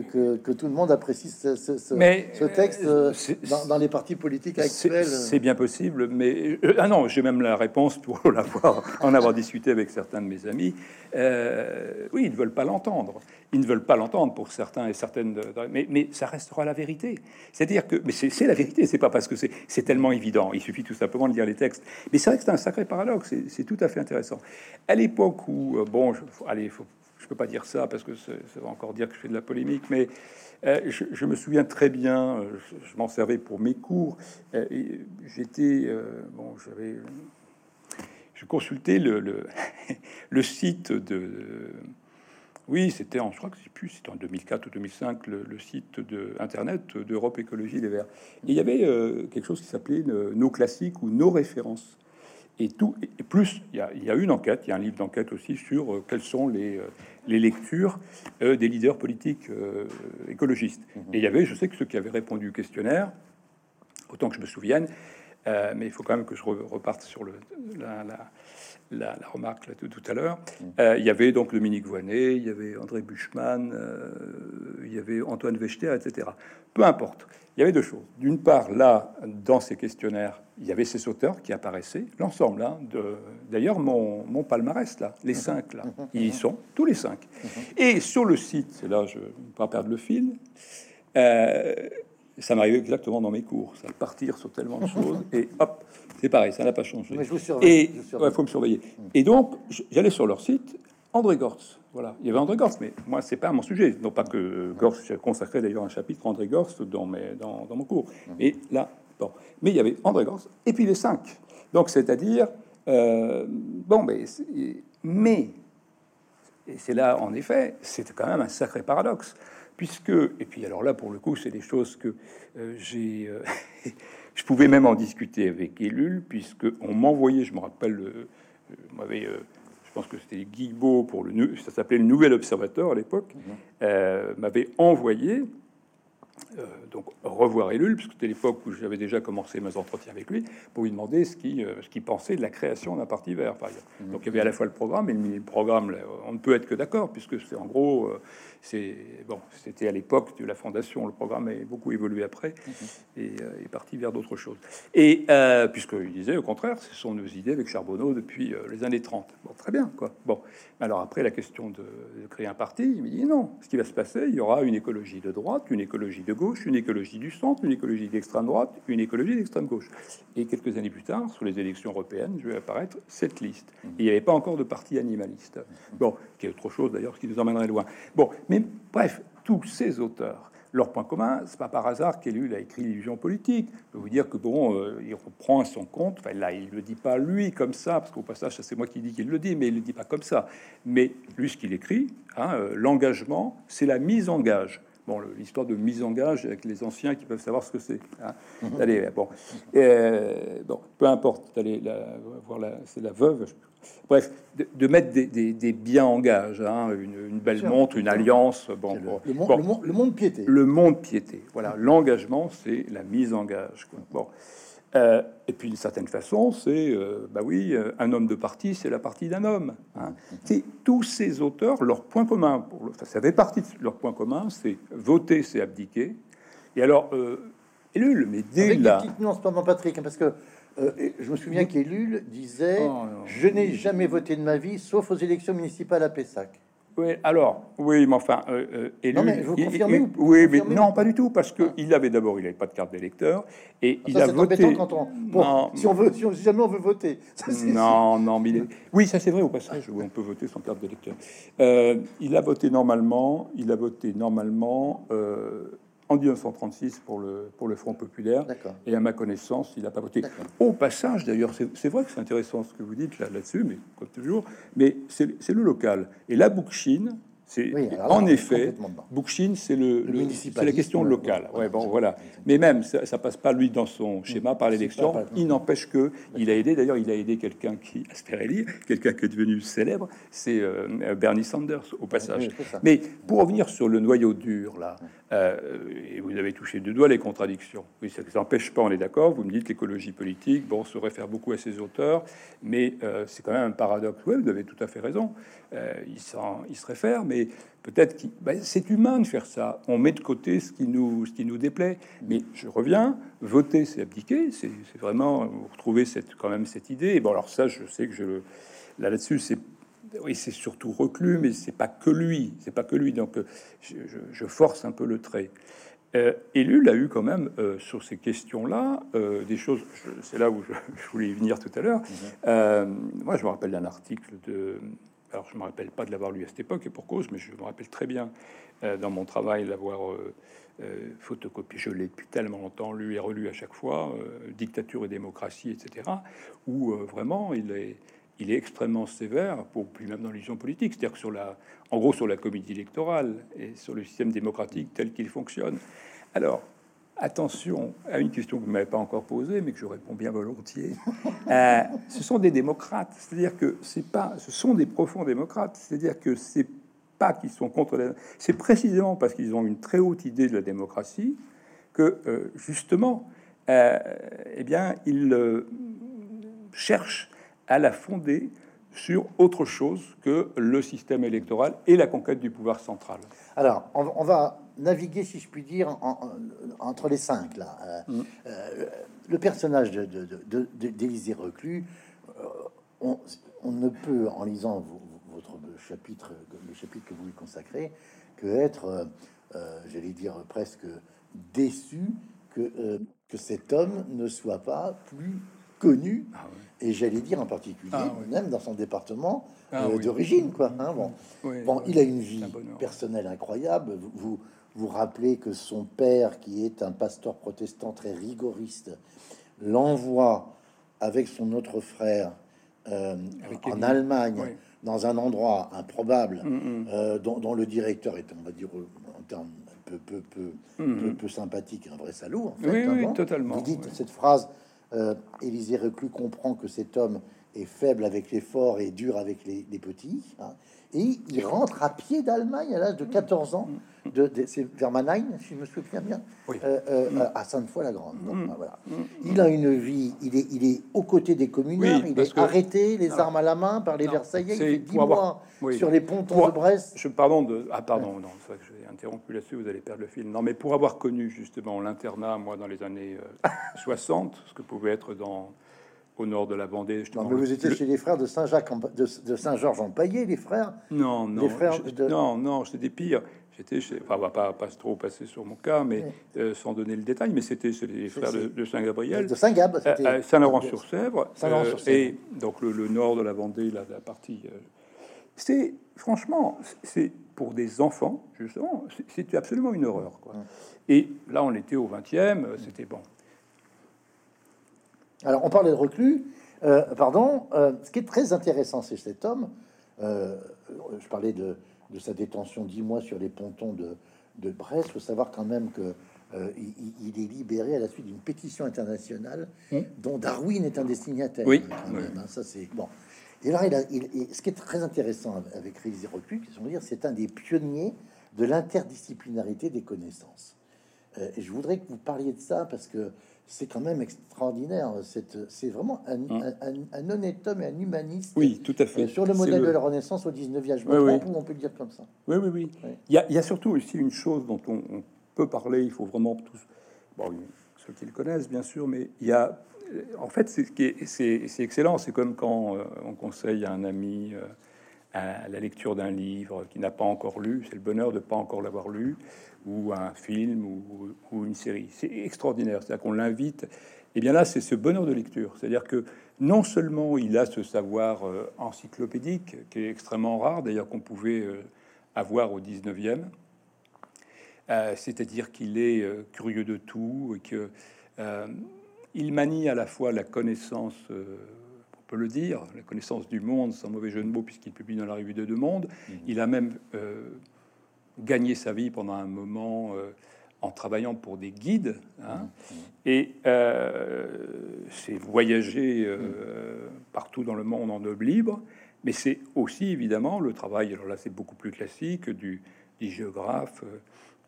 que, que, tout le monde apprécie ce, ce, mais, ce texte euh, dans, dans, les partis politiques actuels. C'est bien possible, mais euh, ah non, j'ai même la réponse pour l'avoir en avoir discuté avec certains de mes amis. Euh, oui, ils ne veulent pas l'entendre. Ils ne veulent pas l'entendre pour certains et certaines, mais, mais ça restera la vérité. C'est-à-dire que, mais c'est la vérité. C'est pas parce que c'est tellement évident. Il suffit tout simplement de lire les textes. Mais c'est vrai que c'est un sacré paradoxe. C'est tout à fait intéressant. À l'époque où, bon, je, allez, faut je peux pas dire ça parce que ça va encore dire que je fais de la polémique, mais euh, je, me souviens très bien, euh, je, m'en servais pour mes cours. Euh, j'étais, bon, j'avais, je consultais le, le, site de, oui, c'était en, je crois que c'est plus, c'était en 2004 ou 2005, le, site de internet d'Europe Écologie Les Verts. Et il y avait quelque chose qui s'appelait nos classiques ou nos références et tout. Et plus, il y, a, il y, a, une enquête, il y a un livre d'enquête aussi sur euh, quelles sont les, euh, les lectures euh, des leaders politiques écologistes. Mhm. Et il y avait, je sais que ceux qui avaient répondu au questionnaire, autant que je me souvienne, mais il faut quand même que je reparte sur le, la, la, la, remarque là, tout, tout à l'heure. Mhm. il y avait donc Dominique Voynet, il y avait André Buchmann, il y avait Antoine Vechter, etc. Peu importe. Il y avait deux choses. D'une part, là, dans ces questionnaires, il y avait ces auteurs qui apparaissaient, l'ensemble. Hein, d'ailleurs, mon, mon, palmarès, là, les cinq, là, ils y sont, tous les cinq. Et sur le site, c'est là, je ne vais pas perdre le fil, euh, ça m'arrivait exactement dans mes cours, ça partir sur tellement de choses, et hop, c'est pareil, ça n'a pas changé. et il faut me surveiller. Et donc, j'allais sur leur site, André Gortz. Voilà, il y avait André Gortz, mais moi, c'est pas mon sujet. Non pas que Gortz, j'ai consacré d'ailleurs un chapitre André Gortz dans, mes, dans, dans mon cours. Et là, bon, mais il y avait André Gortz et puis les cinq. Donc, c'est-à-dire, euh, bon, mais, mais et c'est là, en effet, c'est quand même un sacré paradoxe, puisque, et puis alors là, pour le coup, c'est des choses que euh, j'ai, euh, je pouvais même en discuter avec Ellul, puisque on m'envoyait, je me rappelle, m'avait je pense que c'était Guibault pour le, ça s'appelait le Nouvel Observateur à l'époque, mhm. euh, m'avait envoyé euh, donc revoir Ellul, puisque c'était l'époque où j'avais déjà commencé mes entretiens avec lui, pour lui demander ce qu'il euh, ce qu'il pensait de la création d'un parti vert, par exemple. Mhm. Donc il y avait à la fois le programme et le programme, on ne peut être que d'accord, puisque c'est en gros c'est bon, c'était à l'époque de la fondation. Le programme a beaucoup évolué après mhm. et euh, est parti vers d'autres choses. Et euh, puisqu'il disait au contraire, ce sont nos idées avec Charbonneau depuis euh, les années 30. Bon, très bien, quoi. Bon, alors après la question de, créer un parti, il me dit non. Ce qui va se passer, il y aura une écologie de droite, une écologie de gauche, une écologie du centre, une écologie d'extrême droite, une écologie d'extrême gauche. Et quelques années plus tard, sur les élections européennes, je vais apparaître cette liste. Mhm. il n'y avait pas encore de parti animaliste. Bon, qui est autre chose d'ailleurs, qui nous emmènerait loin. Bon, mais bref, tous ces auteurs, leur point commun, c'est pas par hasard qu'Ellul a écrit l'illusion politique. Je vous dire que bon, euh, il reprend à son compte. Là, il le dit pas lui comme ça, parce qu'au passage, c'est moi qui dis qu'il le dit, mais il le dit pas comme ça. Mais lui, ce qu'il écrit, hein, euh, l'engagement, c'est la mise en gage bon, l'histoire de mise en gage avec les anciens qui peuvent savoir ce que c'est. Hein. Mhm. Allez, bon, euh, bon, peu importe, d'aller voir la, c'est la veuve. Bref, de, mettre des, biens en gage, hein, une, belle montre, une alliance. Bon, le, monde, le, monde, piété. Le monde piété. Voilà, l'engagement, c'est la mise en gage. Bon. Euh, et puis, d'une certaine façon, c'est, euh, bah oui, euh, un homme de parti, c'est la partie d'un homme. Hein. C'est tous ces auteurs, leur point commun, pour le, ça fait partie de leur point commun, c'est voter, c'est abdiquer. Et alors, euh, Ellul, mais dès Avec là... Petite nuance, pardon, Patrick, hein, parce que je me souviens qu'Ellul disait oh, Je n'ai jamais voté de ma vie, sauf aux élections municipales à Pessac. Oui, alors, oui, mais enfin, euh, euh non, mais vous confirmez Oui, mais non, pas du tout, parce que ah. il avait d'abord, il n'avait pas de carte d'électeur et ah, il a voté. Quand on... non, si on veut, si, jamais on veut voter. non, non, mais oui, ça c'est vrai au passage, on peut voter sans carte d'électeur. Euh, il a voté normalement, il a voté normalement. En 1936 pour le, pour le Front Populaire. Et à ma connaissance, il n'a pas voté. Au passage, d'ailleurs, c'est vrai que c'est intéressant ce que vous dites là-dessus, mais comme toujours, mais c'est le local. Et la Bookchine, c'est en effet, Bookchin, c'est le, la question locale. Ouais, bon, voilà. Mais même ça, ça, passe pas lui dans son schéma par l'élection. Il n'empêche que il a aidé. D'ailleurs, il a aidé quelqu'un qui, Asperelli, quelqu'un qui est devenu célèbre, c'est euh, Bernie Sanders au passage. Mais pour revenir sur le noyau dur là, euh, et vous avez touché deux doigts les contradictions. Oui, ça ne n'empêche pas, on est d'accord. Vous me dites l'écologie politique, bon, se réfère beaucoup à ses auteurs, mais euh, c'est quand même un paradoxe. Oui, vous avez tout à fait raison. Il, il se réfère, mais peut-être que ben, c'est humain de faire ça. On met de côté ce qui nous, ce qui nous déplaît. Mais je reviens, voter, c'est abdiquer. C'est vraiment vous retrouvez cette, quand même cette idée. Et bon, alors ça, je sais que je là là-dessus, c'est oui, c'est surtout reclus, mais c'est pas que lui. C'est pas que lui. Donc, je, force un peu le trait. Euh, Ellul a eu quand même euh, sur ces questions-là euh, des choses. C'est là où je, voulais y venir tout à l'heure. Mm-hmm. Euh, moi, je me rappelle d'un article de alors je me rappelle pas de l'avoir lu à cette époque et pour cause, mais je me rappelle très bien euh, dans mon travail l'avoir euh, euh, photocopié. Je l'ai depuis tellement longtemps lu et relu à chaque fois, Dictature et démocratie, etc., où vraiment il est, il est extrêmement sévère, pour plus même dans l'illusion politique, c'est-à-dire sur la, en gros sur la comédie électorale et sur le système démocratique tel qu'il fonctionne. Alors, attention à une question que vous m'avez pas encore posée, mais que je réponds bien volontiers. Euh, ce sont des démocrates, c'est-à-dire que c'est pas, ce sont des profonds démocrates, c'est-à-dire que c'est pas qu'ils sont contre, la... c'est précisément parce qu'ils ont une très haute idée de la démocratie que euh, justement, euh, eh bien, ils cherchent à la fonder sur autre chose que le système électoral et la conquête du pouvoir central. Alors, on, va naviguer, si je puis dire, entre les cinq là. Euh, mm. euh, le personnage d'Élisée de, de, Reclus, euh, on, ne peut, en lisant votre chapitre, le chapitre que vous lui consacrez, que être, j'allais dire presque déçu que, que cet homme ne soit pas plus connu, ah et j'allais dire en particulier, ah même dans son département ah d'origine, quoi. Hein, bon. bon, il a une vie personnelle incroyable. Vous, vous rappelez que son père, qui est un pasteur protestant très rigoriste, l'envoie avec son autre frère euh, en Allemagne, dans un endroit improbable, mm, mm. Euh, dont, le directeur est, on va dire, en termes peu, peu, peu, mm, peu, sympathique, un vrai salaud. En fait, oui, hein, totalement. Vous dites cette phrase euh, Élisée Reclus comprend que cet homme est faible avec les forts et dur avec les, petits. Hein. et il rentre à pied d'Allemagne à l'âge de 14 ans de, c'est vers Mannheim, si je me souviens bien, euh, euh, mm. à Sainte-Foy-la-Grande. Mm. Ben, voilà. Mm. Il a une vie, il est, il est aux côtés des communards, il est arrêté, les armes à la main par les Versaillais, il fait 10 mois sur les pontons de Brest. Je, pardon, de, ah pardon, non, c'est que j'ai interrompu là-dessus, vous allez perdre le film. Non, mais pour avoir connu justement l'internat, moi, dans les années 60, euh, ce que pouvait être dans au nord de la Vendée. Non, mais vous étiez chez les frères de Saint-Jacques, de, Saint-Georges en Paillé, les frères Non, non, non, non, c'était pire. J'étais chez, enfin, on va pas, pas trop passer sur mon cas, mais euh, sans donner le détail, mais c'était chez les frères de, Saint-Gabriel, de Saint-Gab, euh, euh, Saint-Laurent-sur-Sèvre, et donc le, nord de la Vendée, la, la partie. c'est franchement, c'est pour des enfants, justement, c'était absolument une horreur. Quoi. Et là, on était au 20e, c'était bon. Alors, on parlait de reclus, pardon. ce qui est très intéressant, c'est cet homme. je parlais de de sa détention dix mois sur les pontons de, de Brest. Il faut savoir quand même que euh, il, il est libéré à la suite d'une pétition internationale Mm. dont Darwin est un destinataire. Oui. hein, quand même, hein, ça c'est bon. Et là, il a, il- et ce qui est très intéressant avec Réalisé Recul, c'est un des pionniers de l'interdisciplinarité des connaissances. Euh, et je voudrais que vous parliez de ça parce que c'est quand même extraordinaire. C'est vraiment un, un- un- un honnête homme et un humaniste. Oui, tout à fait. euh, sur le modèle le- de la Renaissance au 19e. Je me Oui, trompe oui. ou on peut le dire comme ça? Oui, oui, oui. Il, y a, il y a surtout aussi une chose dont on, on peut parler, il faut vraiment tous, bon, ceux qui le connaissent, bien sûr, mais il y a, en fait, c'est excellent. C'est comme quand euh, on conseille à un ami euh, à la lecture d'un livre qu'il n'a pas encore lu, c'est le bonheur de pas encore l'avoir lu, ou un film ou, une série. C'est extraordinaire, c'est-à-dire qu'on l'invite. Et bien là, c'est ce bonheur de lecture, c'est-à-dire que non seulement il a ce savoir euh, encyclopédique qui est extrêmement rare, d'ailleurs qu'on pouvait euh, avoir au 19e, euh, c'est-à-dire qu'il est curieux de tout et que il manie à la fois la connaissance, on peut le dire, la connaissance du monde, sans mauvais jeu de mots, puisqu'il publie dans la revue de Deux Mondes. Il a même euh, gagné sa vie pendant un moment euh, en travaillant pour des guides. hein. Et euh, c'est voyager euh, partout dans le monde en œuvre libre, mais c'est aussi évidemment le travail, alors là c'est beaucoup plus classique, du, du géographe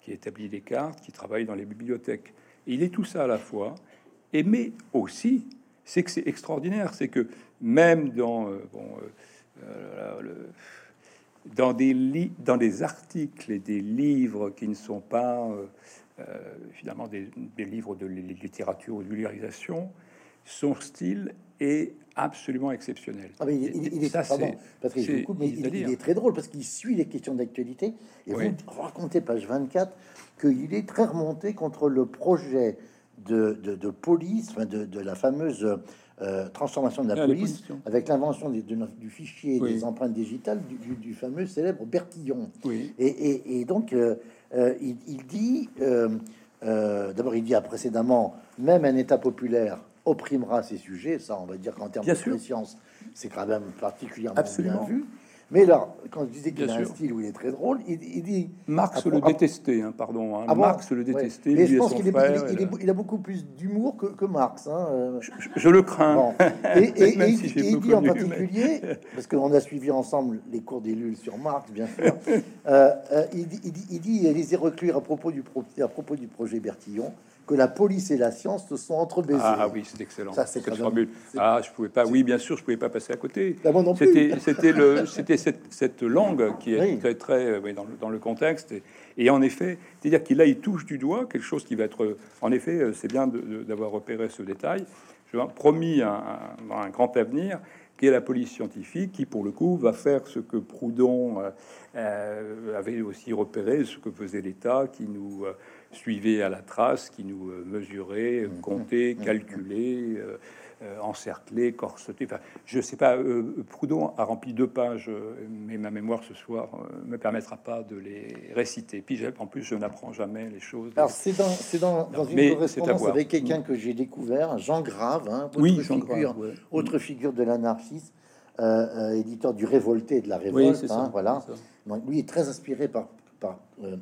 qui établit des cartes, qui travaille dans les bibliothèques. Et il est tout ça à la fois, et mais aussi, c'est que c'est extraordinaire, c'est que même dans, euh, bon, euh, euh, le- dans, des dans des articles et des livres qui ne sont pas euh, finalement des, des livres de li- littérature ou de vulgarisation, son style est absolument exceptionnel. Ah, mais il, il- il est, Ça, pardon, Patrick, mais il, est très drôle parce qu'il suit les questions d'actualité. Et Oui. vous racontez, page 24, qu'il est très remonté contre le projet de, de- de police, enfin, de, de la fameuse euh, transformation de la Ah, police, avec l'invention du fichier Oui. des empreintes digitales du, du- du fameux célèbre Bertillon. Oui. Et, et- et donc, euh, euh, il, il dit, d'abord, il dit ah, précédemment, même un État populaire opprimera ces sujets. Ça, on va dire qu'en termes Bien de sûr. science, c'est quand même particulièrement Absolument. bien vu. Mais là, quand je disais qu'il a un style où il est très drôle, il, il dit. Marx le détestait, hein, pardon. hein. Ah bon Marx le Ouais. détestait. Mais je pense qu'il il, il a beaucoup plus d'humour que, que Marx. hein, euh. je, je le crains. Bon. Et, et- Même et- si et il dit en connu, mais- particulier, parce qu'on a suivi ensemble les cours des Lulles sur Marx, bien sûr, euh, euh, il, dit, il, dit, il dit, Élisée Reclure à propos, du pro- à propos du projet Bertillon, que la police et la science se sont entrebaisées. Ah oui, c'est excellent. Ça, c'est Cette formule. Ah, je pouvais pas. Oui, bien sûr, je pouvais pas passer à côté. Bah. C'était, c'était le, c'était cette, cette langue qui est Oui. très, très, euh, oui, dans le, dans le contexte. Et, et en effet, c'est-à-dire qu'il là, il touche du doigt quelque chose qui va être. En effet, euh, c'est bien d'avoir repéré ce détail. Je promis un, un- un grand avenir qui est la police scientifique, qui pour le coup va faire ce que Proudhon euh, euh, avait aussi repéré, ce que faisait l'État, qui nous euh, suivait à la trace, qui nous euh, mesurait, euh, comptait, calculait, euh, euh, encerclait, corsetait. Enfin, je sais pas. euh, Proudhon a rempli deux pages, euh, mais ma mémoire ce soir euh, me permettra pas de les réciter. Puis en plus, je n'apprends jamais les choses. Alors, c'est dans, dans, dans une correspondance avec quelqu'un que j'ai découvert, Jean Grave, hein, autre, Oui, Jean figure, Grave, ouais. autre figure de l'anarchisme, euh, euh, éditeur du Révolté et de la Oui, Révolte. c'est hein, voilà. lui est très inspiré par, euh, euh.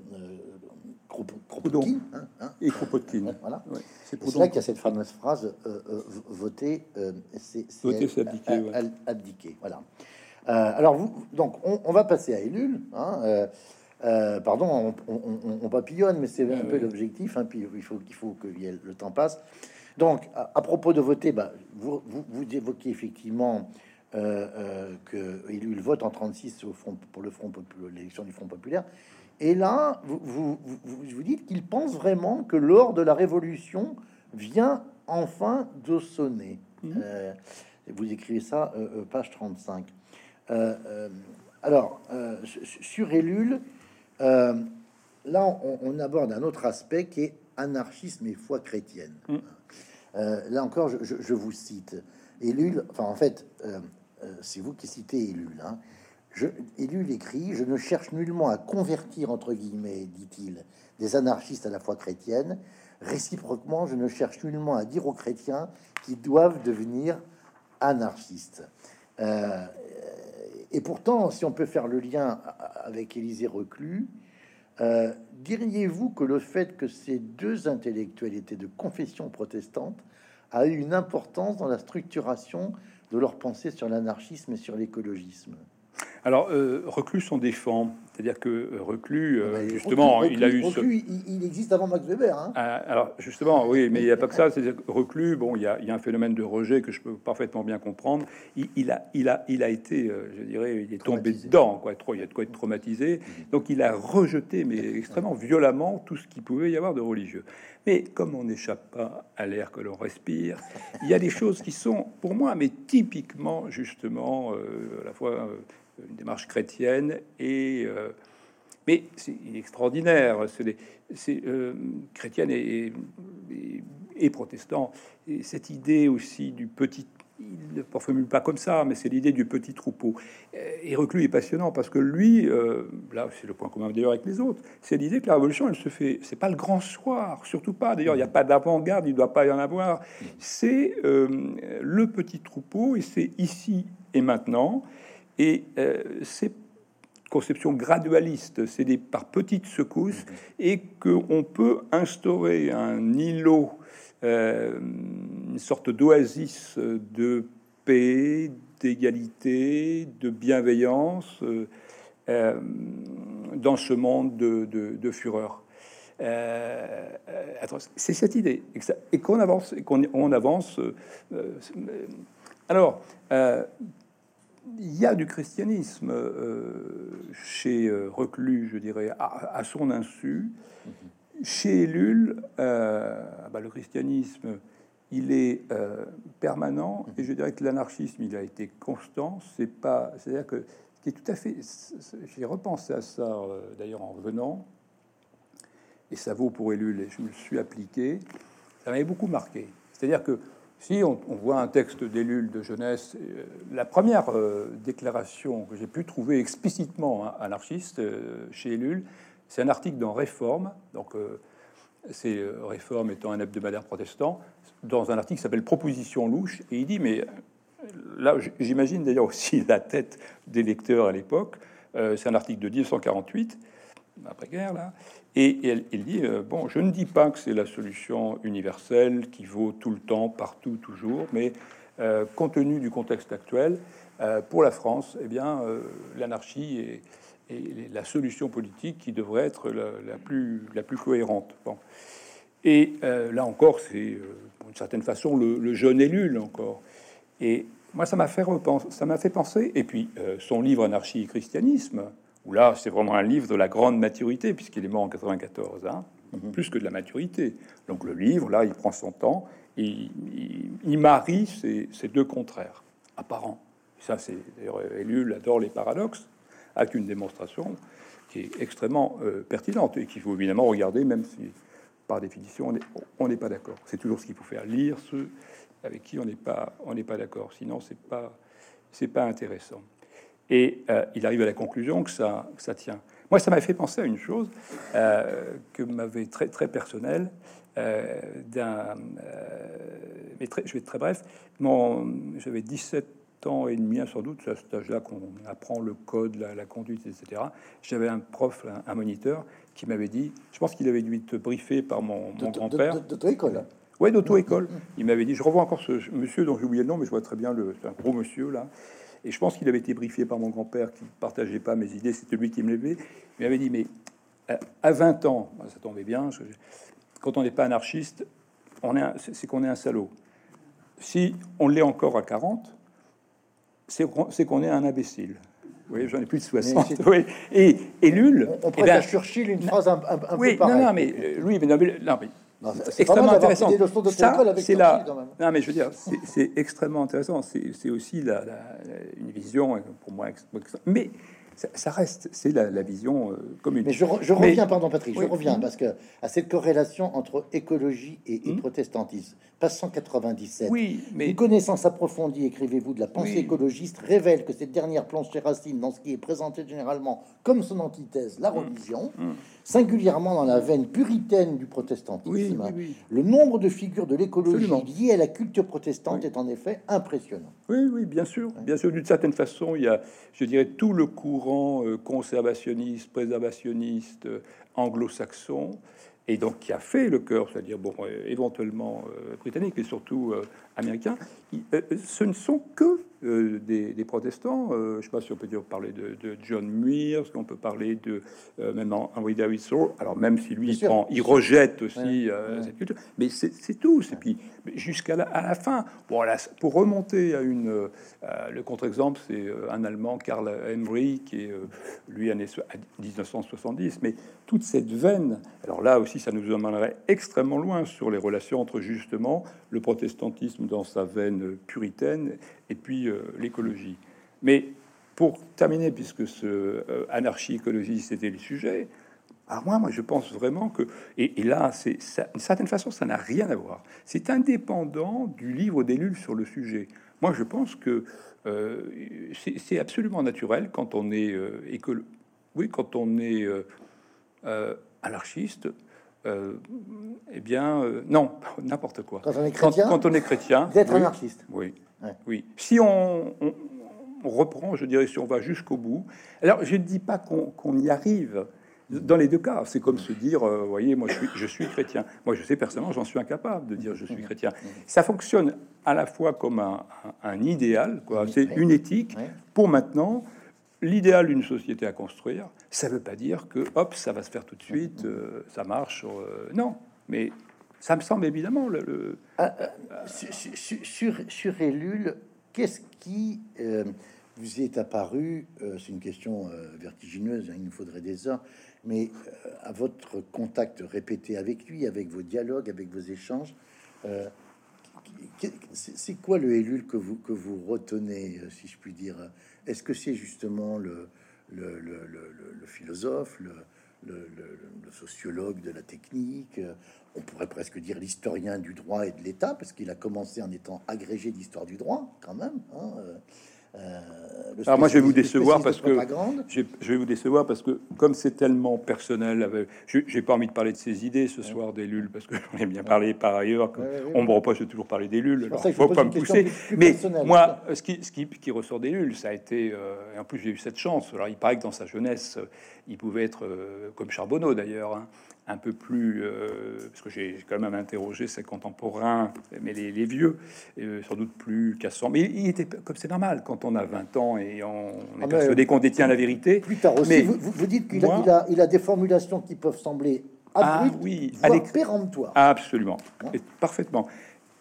Kropotkin. hein, hein. Et Kropotkin. Voilà. Ouais, c'est. C'est là qu'il y a cette fameuse phrase euh, euh, voter, euh, c'est abdiquer, ouais. abdiquer, Voilà. Euh, alors, vous, donc, on, on va passer à Ellul. Hein, euh, euh, pardon, on, on- on- on papillonne, mais c'est un Ah peu oui. l'objectif. hein, puis il faut qu'il faut que le temps passe. Donc, à, à propos de voter, bah, vous, vous, vous évoquez effectivement que Ellul vote en 36 au front, pour le front populaire, l'élection du Front populaire. Et là, vous, vous, vous, vous- vous dites qu'il pense vraiment que l'or de la Révolution vient enfin de sonner. Mhm. Euh, vous écrivez ça, euh, euh, page 35. Euh, euh, alors, sur- Ellul, là, on, on aborde un autre aspect qui est anarchisme et foi chrétienne. Mhm. Là encore, je, je- je vous cite. Ellul, enfin, en fait, c'est vous qui citez Ellul. Hein. Je, Ellul écrit Je ne cherche nullement à convertir, entre guillemets, dit-il, des anarchistes à la foi chrétienne. Réciproquement, je ne cherche nullement à dire aux chrétiens qu'ils doivent devenir anarchistes. Euh, et pourtant, si on peut faire le lien avec Élisée Reclus, Euh, diriez-vous que le fait que ces deux intellectuels étaient de confession protestante a eu une importance dans la structuration de leur pensée sur l'anarchisme et sur l'écologisme? Alors, euh, Reclus s'en défend. C'est-à-dire que euh, Reclus, euh, justement, il a eu. Reclus, il, existe avant Max Weber. Hein. Ah, alors, justement, oui, mais il n'y a pas que ça. C'est-à-dire Reclus, bon, il y, a, un phénomène de rejet que je peux parfaitement bien comprendre. Il, a, il, a, il a été, je dirais, il est tombé dedans, quoi. Trop, il y a de quoi être traumatisé. Mhm. Donc, il a rejeté, mais extrêmement violemment, tout ce qu'il pouvait y avoir de religieux. Mais comme on n'échappe pas à l'air que l'on respire, il y a des choses qui sont, pour moi, mais typiquement, justement, à la fois une démarche chrétienne et euh, mais c'est extraordinaire, c'est euh, chrétienne et, et, protestant. Et cette idée aussi du petit, il ne formule pas comme ça, mais c'est l'idée du petit troupeau. Et Reclus est passionnant parce que lui, euh, là c'est le point commun d'ailleurs avec les autres, c'est l'idée que la révolution, elle se fait, c'est pas le grand soir, surtout pas. D'ailleurs, il n'y a pas d'avant-garde, il ne doit pas y en avoir. C'est le petit troupeau et c'est ici et maintenant. Et euh, ces conceptions gradualistes, c'est des par petites secousses, mhm. et qu'on peut instaurer un îlot, euh, une sorte d'oasis de paix, d'égalité, de bienveillance euh, dans ce monde de, fureur. c'est cette idée et qu'on avance et qu'on on avance. alors, il y a du christianisme euh, chez euh, Reclus, je dirais, à, son insu. Chez Ellul, euh, bah, le christianisme, il est permanent, et je dirais que l'anarchisme, il a été constant. C'est pas, c'est-à-dire que qui est tout à fait. J'ai repensé à ça d'ailleurs en revenant, et ça vaut pour Ellul, et je me suis appliqué. Ça m'avait beaucoup marqué. C'est-à-dire que si on, voit un texte d'Ellul de jeunesse, euh, la première euh, déclaration que j'ai pu trouver explicitement hein, anarchiste euh, chez Ellul, c'est un article dans Réforme, donc c'est Réforme étant un hebdomadaire protestant, dans un article qui s'appelle Proposition louche, et il dit, mais là j'imagine d'ailleurs aussi la tête des lecteurs à l'époque, c'est un article de 1948, après-guerre, là, et, il dit, euh, bon, je ne dis pas que c'est la solution universelle qui vaut tout le temps, partout, toujours, mais euh, compte tenu du contexte actuel, euh, pour la France, eh bien, l'anarchie est, la solution politique qui devrait être la, plus, la plus cohérente. Bon. Et là encore, c'est d'une certaine façon le, jeune élu, encore. Et moi, ça m'a fait repenser, ça m'a fait penser, et puis son livre Anarchie et christianisme, où là, c'est vraiment un livre de la grande maturité, puisqu'il est mort en 94, hein, mhm. plus que de la maturité. Donc le livre, là, il prend son temps, et il, marie ces, deux contraires apparents. Ça, c'est Ellul adore les paradoxes, avec une démonstration qui est extrêmement euh, pertinente et qu'il faut évidemment regarder, même si par définition on n'est pas d'accord. C'est toujours ce qu'il faut faire, lire ceux avec qui on n'est pas, on n'est pas d'accord. Sinon, c'est pas, c'est pas intéressant. Et euh, il arrive à la conclusion que ça, ça tient. Moi, ça m'a fait penser à une chose euh, que m'avait très très personnelle. Euh, d'un, mais très, je vais être très bref. J'avais 17 ans et demi, sans doute, à cet âge-là qu'on apprend le code, la, conduite, etc. J'avais un prof, un, moniteur, qui m'avait dit, je pense qu'il avait dû être briefé par mon, grand-père. D'auto-école Oui, d'auto-école. Il m'avait dit, je revois encore ce monsieur dont j'ai oublié le nom, mais je vois très bien le, un gros monsieur là. Et je pense qu'il avait été briefé par mon grand-père qui ne partageait pas mes idées, c'était lui qui me l'avait. Il m'avait dit, mais à 20 ans, ça tombait bien, quand on n'est pas anarchiste, c'est qu'on est un salaud. Si on l'est encore à 40, c'est qu'on est un imbécile. Vous voyez, j'en ai plus de 60. Oui. Et, et Lul... On, on eh ben, Churchill une phrase un, un, oui, peu pareille. Non, non, mais euh, lui, mais, non, mais, non, mais c'est extrêmement intéressant. c'est là. Non, mais je veux dire, c'est extrêmement intéressant. C'est aussi la, une vision pour moi. Mais ça, reste, c'est la, vision euh, commune. Mais je, reviens, pardon Patrick, je reviens parce que à cette corrélation entre écologie et, hmm. protestantisme, page 197. Oui, mais Une connaissance approfondie, écrivez-vous, de la pensée Oui. écologiste révèle que cette dernière plonge ses racines dans ce qui est présenté généralement comme son antithèse, la religion, singulièrement dans la veine puritaine du protestantisme. oui, oui, oui. Le nombre de figures de l'écologie liées à la culture protestante est en effet impressionnant. Oui, oui, bien sûr. Bien sûr, d'une certaine façon, il y a, je dirais, tout le courant euh, conservationniste, préservationniste, euh, anglo-saxon, et donc qui a fait le cœur, c'est-à-dire, bon, euh, éventuellement euh, britannique, et surtout euh, américain. Ce ne sont que euh, des, des protestants. Euh, je ne sais pas si on peut dire parler de, de John Muir, qu'on peut parler de euh, maintenant Henry David Thoreau. Alors même si lui, il, prend, il rejette aussi Ouais, euh, ouais. cette culture, mais c'est tout. Et puis jusqu'à la, à la fin, bon, là, pour remonter à une, le contre-exemple, c'est un Allemand, Karl Henry, qui est lui année à 1970. Mais toute cette veine, alors là aussi, ça nous emmènerait extrêmement loin sur les relations entre justement le protestantisme dans sa veine puritaine et puis euh, l'écologie. Mais pour terminer, puisque ce euh, anarchie écologie c'était le sujet, alors moi, moi, je pense vraiment que, et, là, c'est d'une certaine façon, ça n'a rien à voir. C'est indépendant du livre d'Ellul sur le sujet. Moi, je pense que euh, c'est absolument naturel quand on est écolo- oui, quand on est anarchiste. Euh, eh bien, euh, non, n'importe quoi. Quand on est Quand, chrétien, quand on est chrétien, d'être oui, anarchiste. oui, Ouais. oui. Si on, on- on reprend, je dirais, si on va jusqu'au bout. Alors, je ne dis pas qu'on y arrive. Dans les deux cas, c'est comme se dire, euh, voyez, moi je suis, je suis chrétien. Moi, je sais personnellement, j'en suis incapable de dire je suis chrétien. Ça fonctionne à la fois comme un, un- un idéal. C'est une éthique pour maintenant. L'idéal d'une société à construire, ça veut pas dire que hop, ça va se faire tout de suite, euh, ça marche. euh, non, mais ça me semble évidemment le, le- Sur, sur, sur, qu'est-ce qui euh, vous est apparu C'est une question vertigineuse, hein, il nous faudrait des heures, mais à votre contact répété avec lui, avec vos dialogues, avec vos échanges, c'est quoi le Ellul que vous, que vous retenez, euh, si je puis dire? Est-ce que c'est justement le, le, le- le- philosophe, le, sociologue de la technique? Euh, on pourrait presque dire l'historien du droit et de l'État, parce qu'il a commencé en étant agrégé d'histoire du droit, quand même. hein, euh, Alors moi, je vais vous décevoir parce que je, vais vous décevoir parce que comme c'est tellement personnel, j'ai pas envie de parler de ses idées ce soir des Lules parce que j'en ai bien parlé par ailleurs. On me reproche de toujours parler des Lules. Je faut pas me pousser. Mais moi, ce qui, ce qui, ressort des Lules, ça a été euh, et en plus j'ai eu cette chance. Alors il paraît que dans sa jeunesse, euh, il pouvait être euh, comme Charbonneau d'ailleurs. Un peu plus, euh, parce que j'ai quand même interrogé ses contemporains, mais les, les vieux, euh, sans doute plus cassants. Mais il était comme c'est normal quand on a 20 ans et on, on est Ah, persuadé qu'on détient la vérité. Plus tard aussi, Mais vous, dites qu'il a, il a, il a des formulations qui peuvent sembler Ah abruptes, oui, à voire péremptoires. Absolument, Hein Et parfaitement.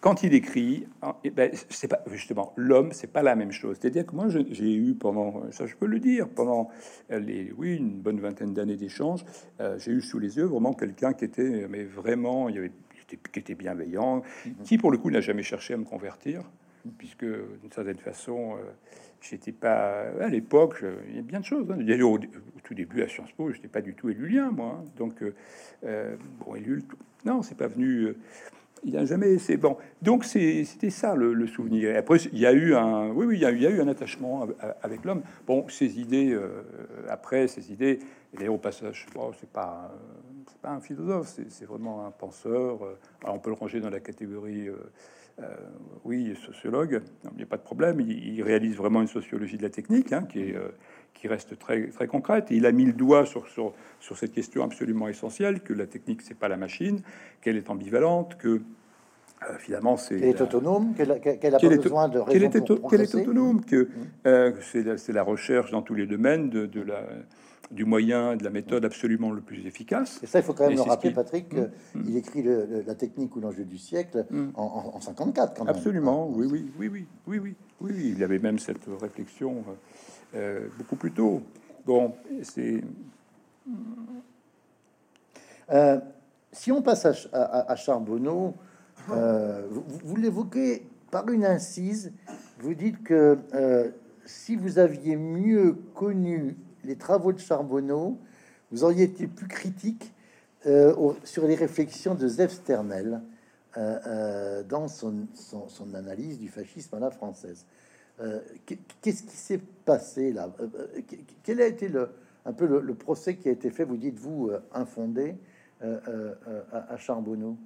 Quand il écrit, hein, eh ben, c'est pas justement l'homme, c'est pas la même chose. C'est-à-dire que moi, j'ai eu pendant, ça je peux le dire, pendant euh, les, oui, une bonne vingtaine d'années d'échanges, euh, j'ai eu sous les yeux vraiment quelqu'un qui était, mais vraiment, il y avait, qui était, qui était bienveillant, qui pour le coup n'a jamais cherché à me convertir, puisque d'une certaine façon, euh, j'étais pas à l'époque, il y a bien de choses. hein. Au, au tout début à Sciences Po, je n'étais pas du tout élulien, moi. hein. Donc euh, bon, Ellul, non, c'est pas venu. Il n'a jamais. C'est bon. Donc c'était ça le, souvenir. Après, il y a eu un. Oui, oui, il y a, eu- un attachement av- avec l'homme. Bon, ses idées. euh, après, ses idées. Et au passage, c'est pas. pas un philosophe. c'est- vraiment un penseur. euh, alors, on peut le ranger dans la catégorie. euh, oui, sociologue, il n'y a pas de problème. Il, réalise vraiment une sociologie de la technique hein, qui, est, qui reste très, très concrète. Il a mis le doigt sur, sur, cette question absolument essentielle que la technique, c'est pas la machine, qu'elle est ambivalente, que euh, finalement, c'est qu'elle est autonome, qu'elle a besoin de qu'elle est, qu'elle est autonome, que mmh. euh, c'est la, recherche dans tous les domaines de, de la du moyen, de la méthode absolument le plus efficace. Et ça, il faut quand même le rappeler, Patrick, mmh. qu'il mmh. écrit la technique ou l'enjeu du siècle en, en, 54, quand même. Absolument, oui, oui, oui, oui, oui, oui, oui, Il avait même cette réflexion euh, euh, beaucoup plus tôt. Bon, c'est Euh, si on passe à, Ch- à- à- à Charbonneau, euh, vous, l'évoquez par une incise. Vous dites que si vous aviez mieux connu les travaux de Charbonneau, vous auriez été plus critique sur les réflexions de Zef Sternel. dans son, analyse du fascisme à la française. Qu'est-ce qui s'est passé là? Quel a été le, un peu le, procès qui a été fait, vous dites, vous, infondé à, à Charbonneau?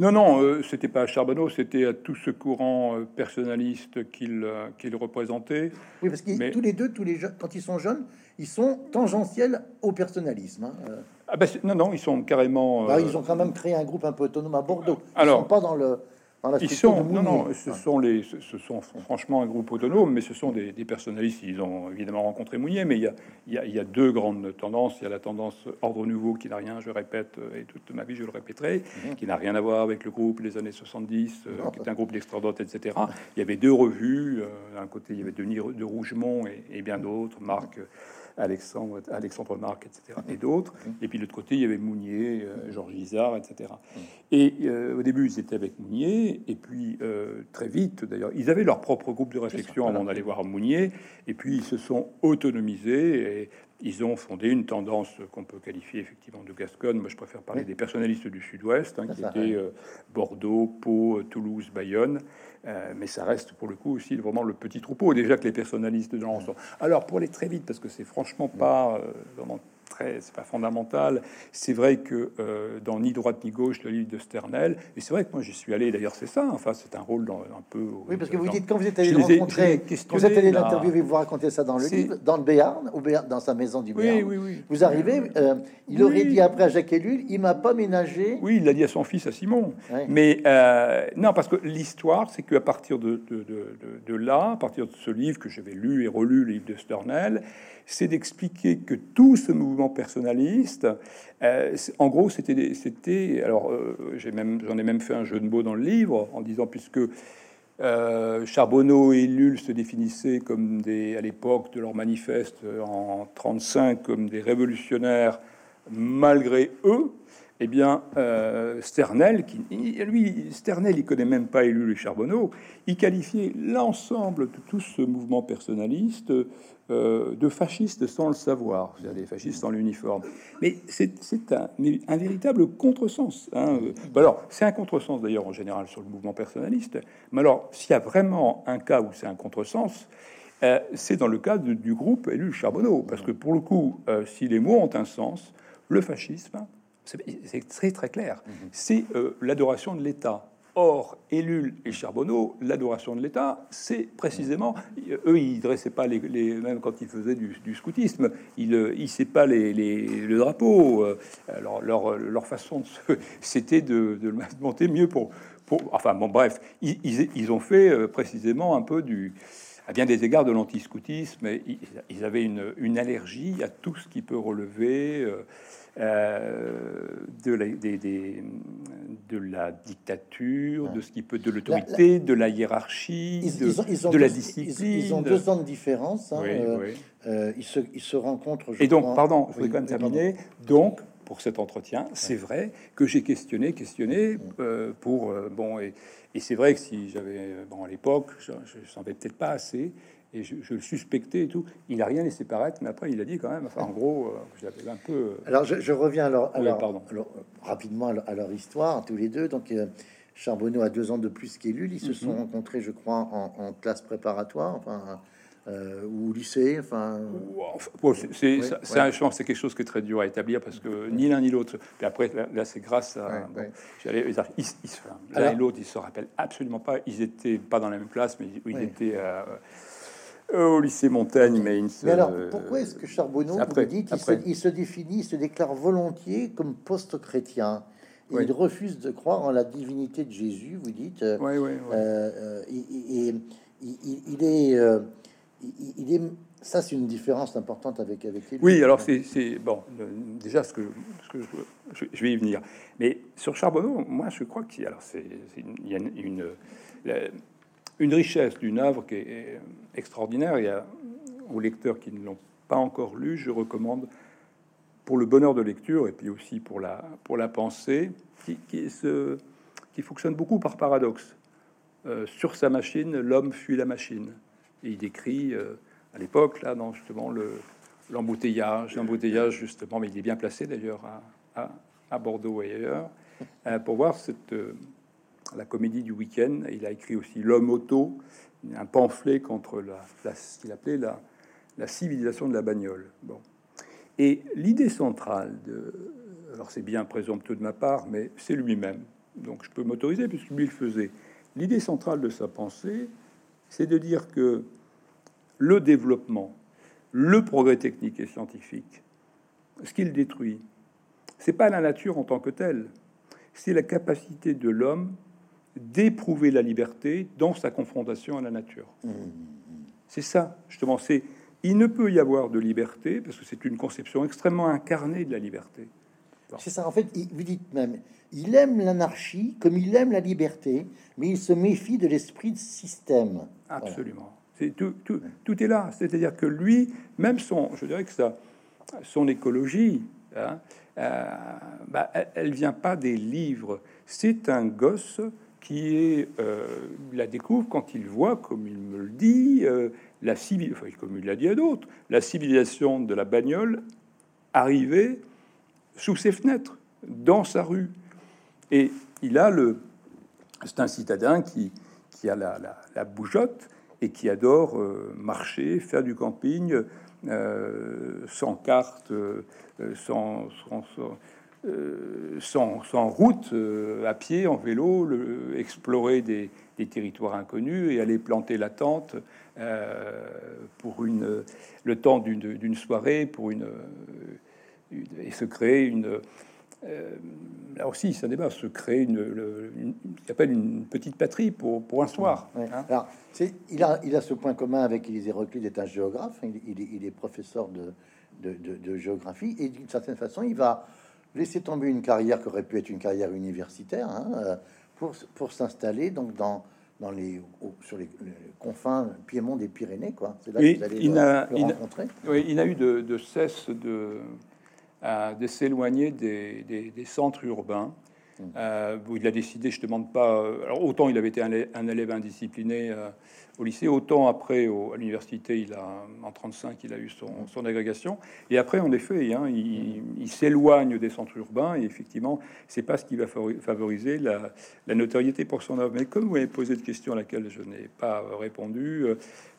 Non, non, euh, c'était pas à Charbonneau, c'était à tout ce courant euh, personnaliste qu'il euh, qu'il représentait. Oui, parce que tous les deux, tous les quand ils sont jeunes, ils sont tangentiels au personnalisme. Hein, ah ben, non, non, ils sont carrément. Bah, ils ont quand même créé un groupe un peu autonome à Bordeaux. Ils Alors, sont pas dans le ils sont, non, non, ce sont les, ce sont franchement un groupe autonome, mais ce sont des, personnalistes. Ils ont évidemment rencontré Mounier, mais il y, a, il, y a, il y, a, deux grandes tendances. Il y a la tendance ordre nouveau qui n'a rien, je répète, et toute ma vie je le répéterai, mhm. qui n'a rien à voir avec le groupe les années 70, euh, qui est un groupe d'extra etc. Il y avait deux revues. Euh, d'un côté, il y avait Denis de Rougemont et, et bien d'autres, Marc. Alexandre, Alexandre Marc, etc., et d'autres. Et puis de l'autre côté, il y avait Mounier, euh, Georges Isard, etc. Et euh, au début, ils étaient avec Mounier, et puis euh, très vite, d'ailleurs, ils avaient leur propre groupe de réflexion avant d'aller voir Mounier, et puis ils se sont autonomisés et ils ont fondé une tendance qu'on peut qualifier effectivement de Gasconne. Moi, je préfère parler des personnalistes du Sud-Ouest, hein, qui étaient Bordeaux, Pau, Toulouse, Bayonne. Euh, mais ça reste pour le coup aussi vraiment le petit troupeau. Déjà que les personnalistes de sont. Alors pour aller très vite, parce que c'est franchement pas euh, vraiment c'est pas fondamental. C'est vrai que euh, dans Ni droite ni gauche, le livre de Sternel, et c'est vrai que moi j'y suis allé, d'ailleurs c'est ça, enfin c'est un rôle dans, un peu... Oui, parce que vous dites, quand vous êtes allé le rencontrer, quand vous êtes allé l'interviewer, vous racontez ça dans le livre, dans le Béarn, ou Béarn, dans sa maison du Béarn. Oui, oui, Vous arrivez, euh, il aurait dit après à Jacques Ellul, il m'a pas ménagé... Oui, il l'a dit à son fils, à Simon. Mais euh, non, parce que l'histoire, c'est qu'à partir de, de, de, de, là, à partir de ce livre que j'avais lu et relu, le livre de Sternel, c'est d'expliquer que tout ce mouvement personnaliste, euh, en gros, c'était, c'était, alors euh, j'en ai même fait un jeu de mots dans le livre en disant puisque euh, Charbonneau et Lull se définissaient comme des, à l'époque de leur manifeste en 35 comme des révolutionnaires malgré eux. Eh bien, Sternel, qui, lui, Sternel, il connaît même pas Ellul et Charbonneau, il qualifiait l'ensemble de tout ce mouvement personnaliste euh, de fascistes sans le savoir, c'est-à-dire des fascistes sans l'uniforme. Mais c'est un, véritable contresens. Hein. Alors, c'est un contresens d'ailleurs en général sur le mouvement personnaliste. Mais alors, s'il y a vraiment un cas où c'est un contresens, euh, c'est dans le cas du groupe élu Charbonneau, parce que pour le coup, euh, si les mots ont un sens, le fascisme, c'est très très clair, c'est l'adoration de l'État. Or, Ellul et Charbonneau, l'adoration de l'État, c'est précisément eux, ils dressaient pas les, même quand ils faisaient du, scoutisme, ils hissaient pas les, le drapeau. Alors leur, leur façon de c'était de, de, le monter mieux pour, pour enfin bon bref, ils, ils, ont fait euh, précisément un peu du à bien des égards de l'anti-scoutisme. Ils, ils, avaient une, une, allergie à tout ce qui peut relever. Euh, euh, de, la, de la dictature, de ce qui peut de l'autorité, de la hiérarchie, de, la discipline. Ils, ont deux ans de différence. Hein, euh, euh, ils, se, ils, se, rencontrent. Et donc, pardon, je voudrais quand même terminer. Donc, pour cet entretien, c'est vrai que j'ai questionné, questionné pour bon et, et c'est vrai que si j'avais bon à l'époque, je, je savais peut-être pas assez et je, le suspectais et tout. Il n'a rien laissé paraître, mais après il a dit quand même, enfin en gros, euh, j'avais un peu. Euh, alors je, reviens alors, alors, pardon. alors, rapidement à leur histoire, tous les deux. Donc euh, Charbonneau a deux ans de plus qu'Ellul. Ils se mhm. sont rencontrés, je crois, en, classe préparatoire, enfin. Ou au lycée, enfin. c'est, je pense, c'est quelque chose qui est très dur à établir parce que ni l'un ni l'autre. Puis après, là, c'est grâce à. J'allais, l'un et l'autre, ils se rappellent absolument pas. Ils étaient pas dans la même classe, mais ils étaient au lycée Montaigne, mais, mais alors, pourquoi est-ce que Charbonneau, après, dit qu'il se, il se définit, il se déclare volontiers comme post-chrétien il refuse de croire en la divinité de Jésus, vous dites. Oui, oui, il, il, est, euh, il, est, ça, c'est une différence importante avec avec lui. Oui, alors c'est bon. Déjà, ce que, ce que je, vais y venir. Mais sur Charbonneau, moi, je crois qu'il alors c'est il y a une, une richesse d'une œuvre qui est extraordinaire. Il y a aux lecteurs qui ne l'ont pas encore lu, je recommande pour le bonheur de lecture et puis aussi pour la, pour la pensée, qui, qui, qui fonctionne beaucoup par paradoxe. Euh, sur sa machine, l'homme fuit la machine. Il décrit euh, à l'époque, là, dans justement le, l'embouteillage, l'embouteillage justement, mais il est bien placé d'ailleurs à, à, Bordeaux et ailleurs, euh, pour voir cette la comédie du week-end. Il a écrit aussi L'homme auto, un pamphlet contre la, ce qu'il appelait la, la civilisation de la bagnole. Bon. Et l'idée centrale de, alors c'est bien présomptueux de ma part, mais c'est lui-même. Donc je peux m'autoriser puisque lui le faisait. L'idée centrale de sa pensée, c'est de dire que le développement, le progrès technique et scientifique, ce qu'il détruit, c'est pas la nature en tant que telle, c'est la capacité de l'homme d'éprouver la liberté dans sa confrontation à la nature. C'est ça, justement. C'est il ne peut y avoir de liberté parce que c'est une conception extrêmement incarnée de la liberté. C'est ça. En fait, vous dites même, il aime l'anarchie comme il aime la liberté, mais il se méfie de l'esprit de système. Absolument. C'est tout, tout, tout, est là. C'est-à-dire que lui, même son, je dirais que ça, son écologie, hein, euh, bah, elle, vient pas des livres. C'est un gosse qui est, euh, la découvre quand il voit, comme il me le dit, euh, la civilisation, enfin, comme il l'a dit à d'autres, la civilisation de la bagnole arriver sous ses fenêtres, dans sa rue. Et il a le, c'est un citadin qui, a la, la, et qui adore marcher, faire du camping, sans carte, sans, sans, euh, sans, route, euh, à pied, en vélo, explorer des, territoires inconnus et aller planter la tente euh, pour une, le temps d'une soirée, pour une, et se créer une. là aussi, ça débat, se créer une, une, appelle une petite patrie pour, pour un soir. Hein. Alors, il a, il a ce point commun avec Élisée Reclus, il est un géographe, il, il, il est professeur de, de, de, de géographie, et d'une certaine façon, il va laisser tomber une carrière qui aurait pu être une carrière universitaire hein, euh, pour, pour s'installer donc dans, dans les, sur les, confins Piémont des Pyrénées. Quoi. C'est là que vous allez il a, le, rencontrer. oui, il a eu de, de cesse de, euh, de s'éloigner des, des, des, centres urbains. Hum. Euh, où il a décidé justement de pas. Alors autant il avait été un, un élève indiscipliné euh, au lycée. Autant après, à l'université, il a en 35, il a eu son, agrégation. Et après, en effet, hein, il, s'éloigne des centres urbains. Et effectivement, c'est pas ce qui va favoriser la, notoriété pour son œuvre. Mais comme vous avez posé de question à laquelle je n'ai pas répondu, euh,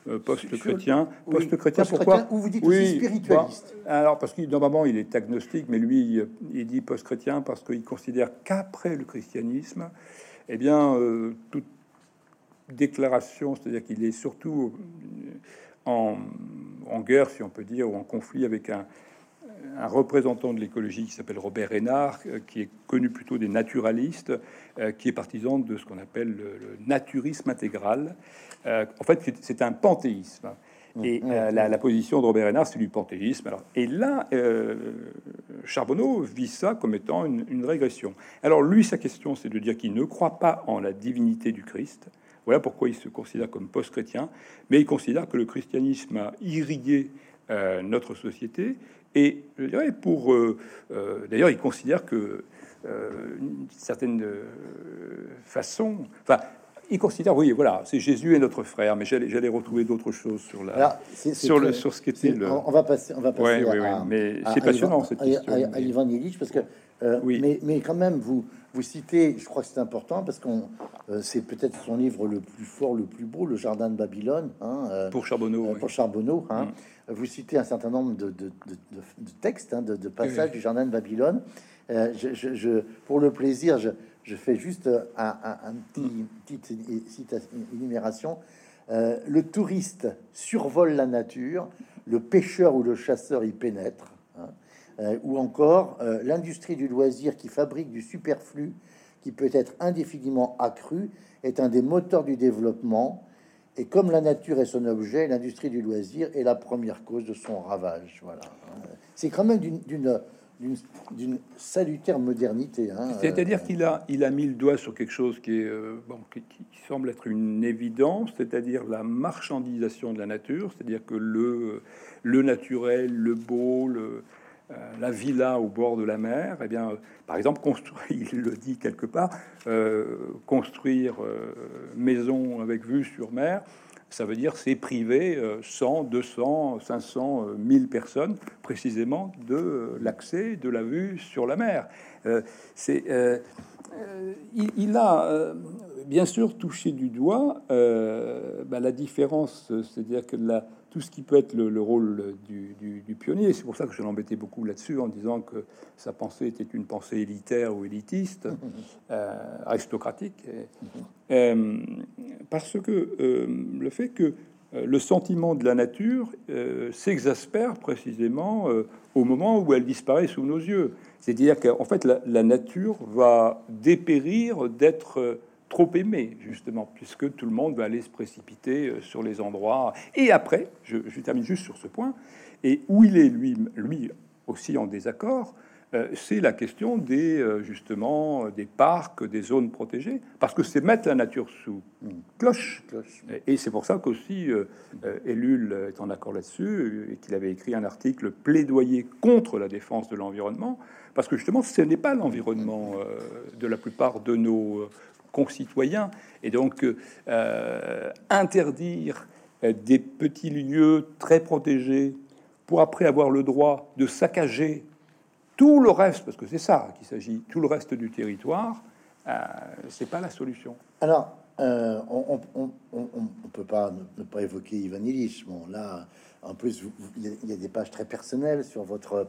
euh, post-chrétien, post-chrétien, pourquoi Ou vous dites oui, spiritualiste Alors parce qu'il normalement il est agnostique, mais lui il dit post-chrétien parce qu'il considère qu'après le christianisme, eh bien, euh, toute déclaration, c'est-à-dire qu'il est surtout en, guerre, si on peut dire, ou en conflit avec un, représentant de l'écologie qui s'appelle Robert Renard, euh, qui est connu plutôt des naturalistes, euh, qui est partisan de ce qu'on appelle le, naturisme intégral. Euh, en fait, c'est un panthéisme. Et la, position de Robert Renard, c'est du panthéisme. Alors, et là, Charbonneau vit ça comme étant une, une régression. Alors lui, sa question, c'est de dire qu'il ne croit pas en la divinité du Christ, voilà pourquoi il se considère comme post-chrétien, mais il considère que le christianisme a irrigué euh, notre société. Et je dirais pour, euh, euh, d'ailleurs, il considère que une certaine façon, enfin, il considère, oui, voilà, c'est Jésus est notre frère, mais j'allais, j'allais retrouver d'autres choses sur la, sur le, sur ce qui était le. On va passer, on va passer à, mais c'est passionnant cette question. À, parce que, oui. mais, mais quand même, vous, vous citez, je crois que c'est important parce qu'on, euh, c'est peut-être son livre le plus fort, le plus beau, Le Jardin de Babylone. Hein, euh, pour Charbonneau. Euh, pour Charbonneau. Hein. Mm. Vous citez un certain nombre de, de, de, textes, hein, de, passages du Jardin de Babylone. Je, je, pour le plaisir, je, fais juste un, un, petit, petite énumération. le touriste survole la nature, le pêcheur ou le chasseur y pénètre. Euh, ou encore euh, l'industrie du loisir qui fabrique du superflu qui peut être indéfiniment accru est un des moteurs du développement. Et comme la nature est son objet, l'industrie du loisir est la première cause de son ravage. Voilà. C'est quand même d'une salutaire modernité. Hein, c'est-à-dire qu'il a, il a mis le doigt sur quelque chose qui, est, euh, bon, qui, semble être une évidence, c'est-à-dire la marchandisation de la nature, c'est-à-dire que le, le naturel, le beau, le, euh, la villa au bord de la mer, eh bien, par exemple, construire, il le dit quelque part, euh, construire euh, maison avec vue sur mer, ça veut dire c'est privé 100, 200, 500, 1000 personnes précisément de l'accès, de la vue sur la mer. c'est il, a bien sûr touché du doigt bah, la différence, c'est-à-dire que la, tout ce qui peut être le, rôle du, pionnier. C'est pour ça que je l'embêtais beaucoup là-dessus en disant que sa pensée était une pensée élitaire ou élitiste, euh, aristocratique, euh, parce que euh, le fait que le sentiment de la nature s'exaspère précisément au moment où elle disparaît sous nos yeux. C'est-à-dire qu'en fait, la, nature va dépérir d'être trop aimé, justement, puisque tout le monde va aller se précipiter euh, sur les endroits. Et après, je, termine juste sur ce point, et où il est lui, lui aussi en désaccord, euh, c'est la question des euh, justement des parcs, des zones protégées, parce que c'est mettre la nature sous cloche. Et, c'est pour ça qu'aussi euh, Ellul est en accord là-dessus et qu'il avait écrit un article plaidoyer contre la défense de l'environnement, parce que justement ce n'est pas l'environnement de la plupart de nos concitoyens. Et donc, euh, interdire des petits lieux très protégés pour après avoir le droit de saccager tout le reste, parce que c'est ça qu'il s'agit, tout le reste du territoire, euh, c'est pas la solution. Alors, euh, on, ne peut pas ne, pas évoquer Ivan Illich. Bon, là, en plus, il y, a des pages très personnelles sur votre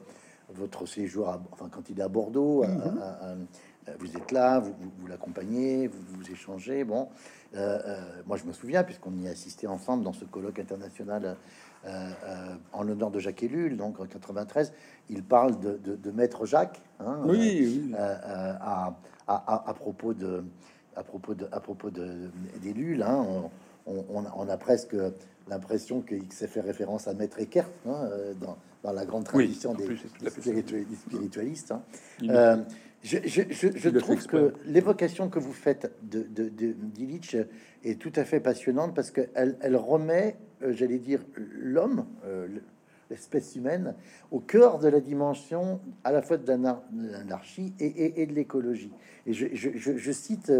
votre séjour, enfin quand il est à Bordeaux. Euh, vous êtes là, vous, vous, l'accompagnez, vous, vous, échangez. Bon, euh, euh, moi je me souviens, puisqu'on y a assisté ensemble dans ce colloque international en l'honneur de Jacques Ellul, donc en 93, il parle de, Maître Jacques, hein, oui, à, à, propos de à propos de à propos de d'Ellul. Hein, on, a presque l'impression qu'il s'est fait référence à Maître Eckert hein, dans, dans, la grande tradition des, spiritualistes. Hein. Je, trouve que l'évocation que vous faites de, de, est tout à fait passionnante parce qu'elle elle remet, euh, j'allais dire, l'homme, euh, l'espèce humaine, au cœur de la dimension à la fois de l'anarchie et, de l'écologie. Et je, cite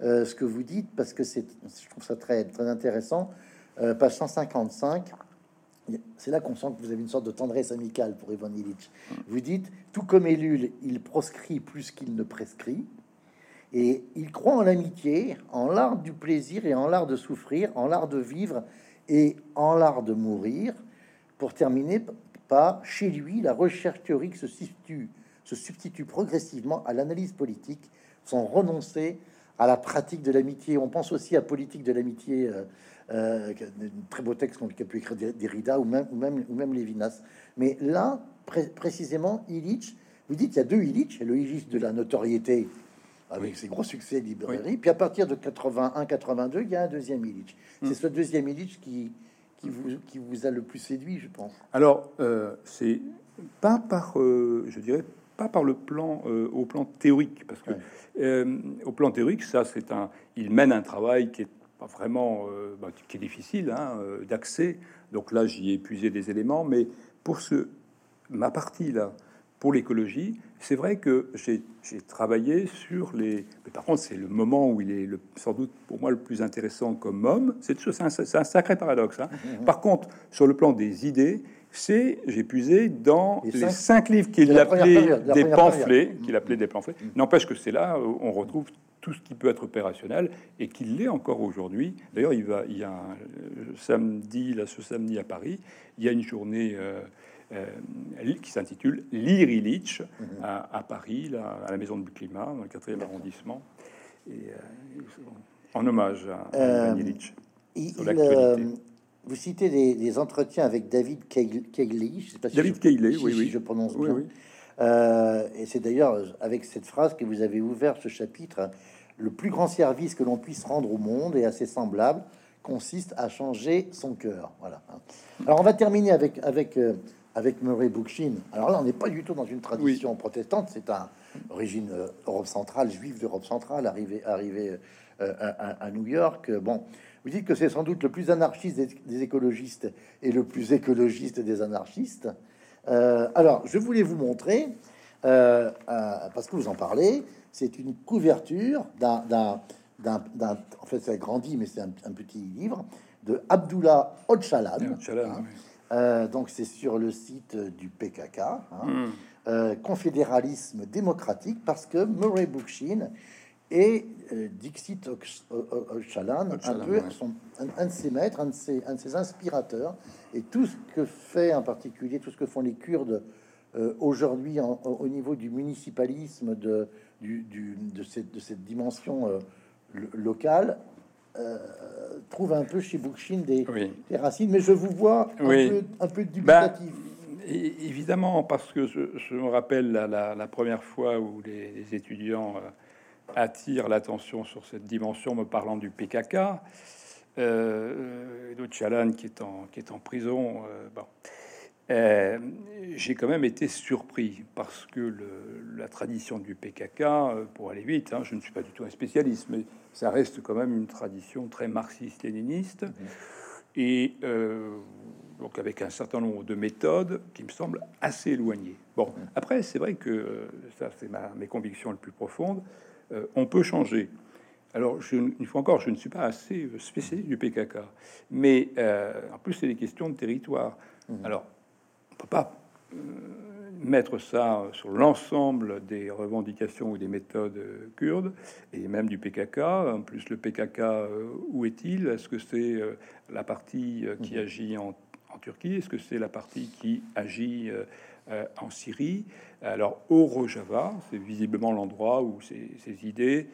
euh, ce que vous dites parce que c'est, je trouve ça très, très intéressant. page 155 c'est là qu'on sent que vous avez une sorte de tendresse amicale pour Ivan Illich. Vous dites, tout comme Ellul, il proscrit plus qu'il ne prescrit, et il croit en l'amitié, en l'art du plaisir et en l'art de souffrir, en l'art de vivre et en l'art de mourir. Pour terminer par, chez lui, la recherche théorique se substitue, se substitue progressivement à l'analyse politique, sans renoncer à la pratique de l'amitié. On pense aussi à politique de l'amitié. Euh, euh, un très beau texte qu'on a pu écrire Derrida ou même, ou même, ou même Lévinas. Mais là, précisément, Illich, vous dites il y a deux Illich, le Illich de la notoriété avec ses gros succès de librairie, puis à partir de 81-82, il y a un deuxième Illich. C'est hmm. ce deuxième Illich qui, qui, vous, qui vous a le plus séduit, je pense. Alors, euh, c'est pas par, euh, je dirais, pas par le plan, au plan théorique, parce que au plan théorique, ça, c'est un, il mène un travail qui est pas vraiment, euh, bah, qui est difficile hein, euh, d'accès. Donc là, j'y ai épuisé des éléments, mais pour ce, ma partie là, pour l'écologie, c'est vrai que j'ai travaillé sur les. Mais par contre, c'est le moment où il est le, sans doute pour moi le plus intéressant comme homme. C'est un, un, sacré paradoxe. Hein. Mmh, mmh. Par contre, sur le plan des idées, c'est j'ai puisé dans les, cinq, livres qu'il appelait des pamphlets, qu'il appelait des pamphlets. N'empêche que c'est là où on retrouve tout ce qui peut être opérationnel et qu'il l'est encore aujourd'hui. D'ailleurs, il, va, il y a un euh, samedi, là, ce samedi à Paris, il y a une journée euh, euh, qui s'intitule Lire Illich mhm. à, Paris, là, à la Maison du Climat, dans le 4e arrondissement, et, en hommage à, à Illich. vous citez des, entretiens avec David Kegley. David Kegley, oui, oui. je prononce bien. et c'est d'ailleurs avec cette phrase que vous avez ouvert ce chapitre le plus grand service que l'on puisse rendre au monde et à ses semblables consiste à changer son cœur. Voilà. Alors on va terminer avec avec euh, avec Murray Bookchin. Alors là, on n'est pas du tout dans une tradition protestante. C'est un origine euh, Europe centrale, juif d'Europe centrale, arrivé arrivé euh, à, New York. Bon, vous dites que c'est sans doute le plus anarchiste des, écologistes et le plus écologiste des anarchistes. alors, je voulais vous montrer parce que vous en parlez c'est une couverture d'un d'un, en fait, ça grandit, mais c'est un, petit livre de Abdullah Ocalan. Hein. Euh, donc, c'est sur le site du PKK, hein. hmm. euh, Confédéralisme démocratique, parce que Murray Bookchin et euh, Dixit Ocalan, un, peu, sont un, de ses maîtres, un de ses, un de ses inspirateurs, et tout ce que fait en particulier, tout ce que font les Kurdes aujourd'hui au niveau du municipalisme, de, du, de, cette, de cette dimension local euh, trouve un peu chez Bookchin des, racines, mais je vous vois un peu, un peu dubitatif. Ben, évidemment, parce que je, me rappelle la, première fois où les, étudiants euh, attirent l'attention sur cette dimension, me parlant du PKK, euh, Chalan qui est en qui est en prison. Euh, bon. Euh, j'ai quand même été surpris parce que la tradition du PKK, euh, pour aller vite, hein, je ne suis pas du tout un spécialiste, mais ça reste quand même une tradition très marxiste-léniniste mhm. et euh, donc avec un certain nombre de méthodes qui me semblent assez éloignées. Bon, mhm. après, c'est vrai que ça, c'est mes convictions les plus profondes. on peut changer. Alors, je, une fois encore, je ne suis pas assez spécialiste du PKK, mais en plus, c'est des questions de territoire. Mhm. Alors, on peut pas euh, mettre ça sur l'ensemble des revendications ou des méthodes kurdes et même du PKK. En plus, le PKK, euh, où est-il? Est-ce que c'est euh, la partie qui mhm. agit en, Turquie? Est-ce que c'est la partie qui agit en Syrie? Alors, au Rojava, c'est visiblement l'endroit où ces, ces idées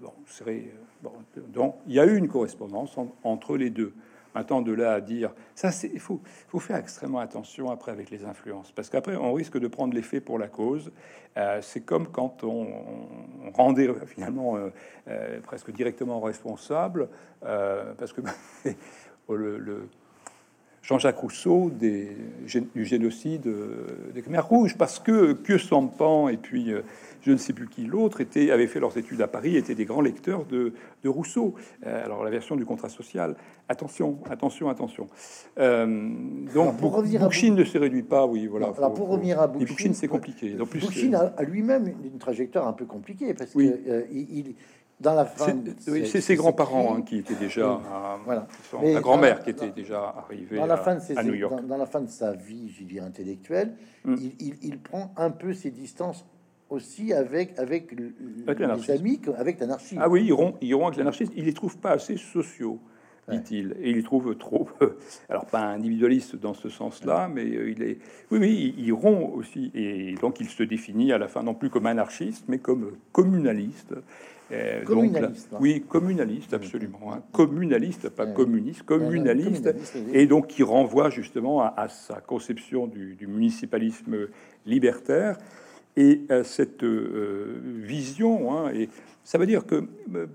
bon, seraient. Bon, donc, il y a eu une correspondance entre les deux. Maintenant, de là à dire ça, il faut, faut faire extrêmement attention après avec les influences, parce qu'après on risque de prendre l'effet pour la cause. Euh, c'est comme quand on, rendait finalement euh, euh, presque directement responsable, parce que le Jean-Jacques Rousseau des, du génocide euh, des Khmers rouges, parce que que Sampan et puis euh, je ne sais plus qui l'autre était avaient fait leurs études à Paris, étaient des grands lecteurs de, de Rousseau. Euh, alors la version du contrat social, attention, attention, attention. donc pour ne se réduit pas, oui, voilà. alors pour revenir à c'est compliqué. En plus, a, lui-même une trajectoire un peu compliquée parce que il dans la fin, c'est ses grands-parents hein, qui étaient déjà, voilà. la grand-mère qui était déjà arrivée dans la fin de à, New York. Dans, la fin de sa vie, je dirais intellectuelle, mm. il, il, prend un peu ses distances aussi avec avec, les amis, avec l'anarchie. Ah oui, ils rompt, ils avec l'anarchiste. Il les trouve pas assez sociaux dit-il, et il trouve trop, alors pas individualiste dans ce sens-là, mais euh, il est, oui, oui, il, rompt aussi, et donc il se définit à la fin non plus comme anarchiste, mais comme communaliste. Euh, communaliste. Hein. oui, communaliste, absolument. Hein. Communaliste, pas communiste, communaliste, et donc qui renvoie justement à, sa conception du, municipalisme libertaire et à cette euh, vision. Hein, et ça veut dire que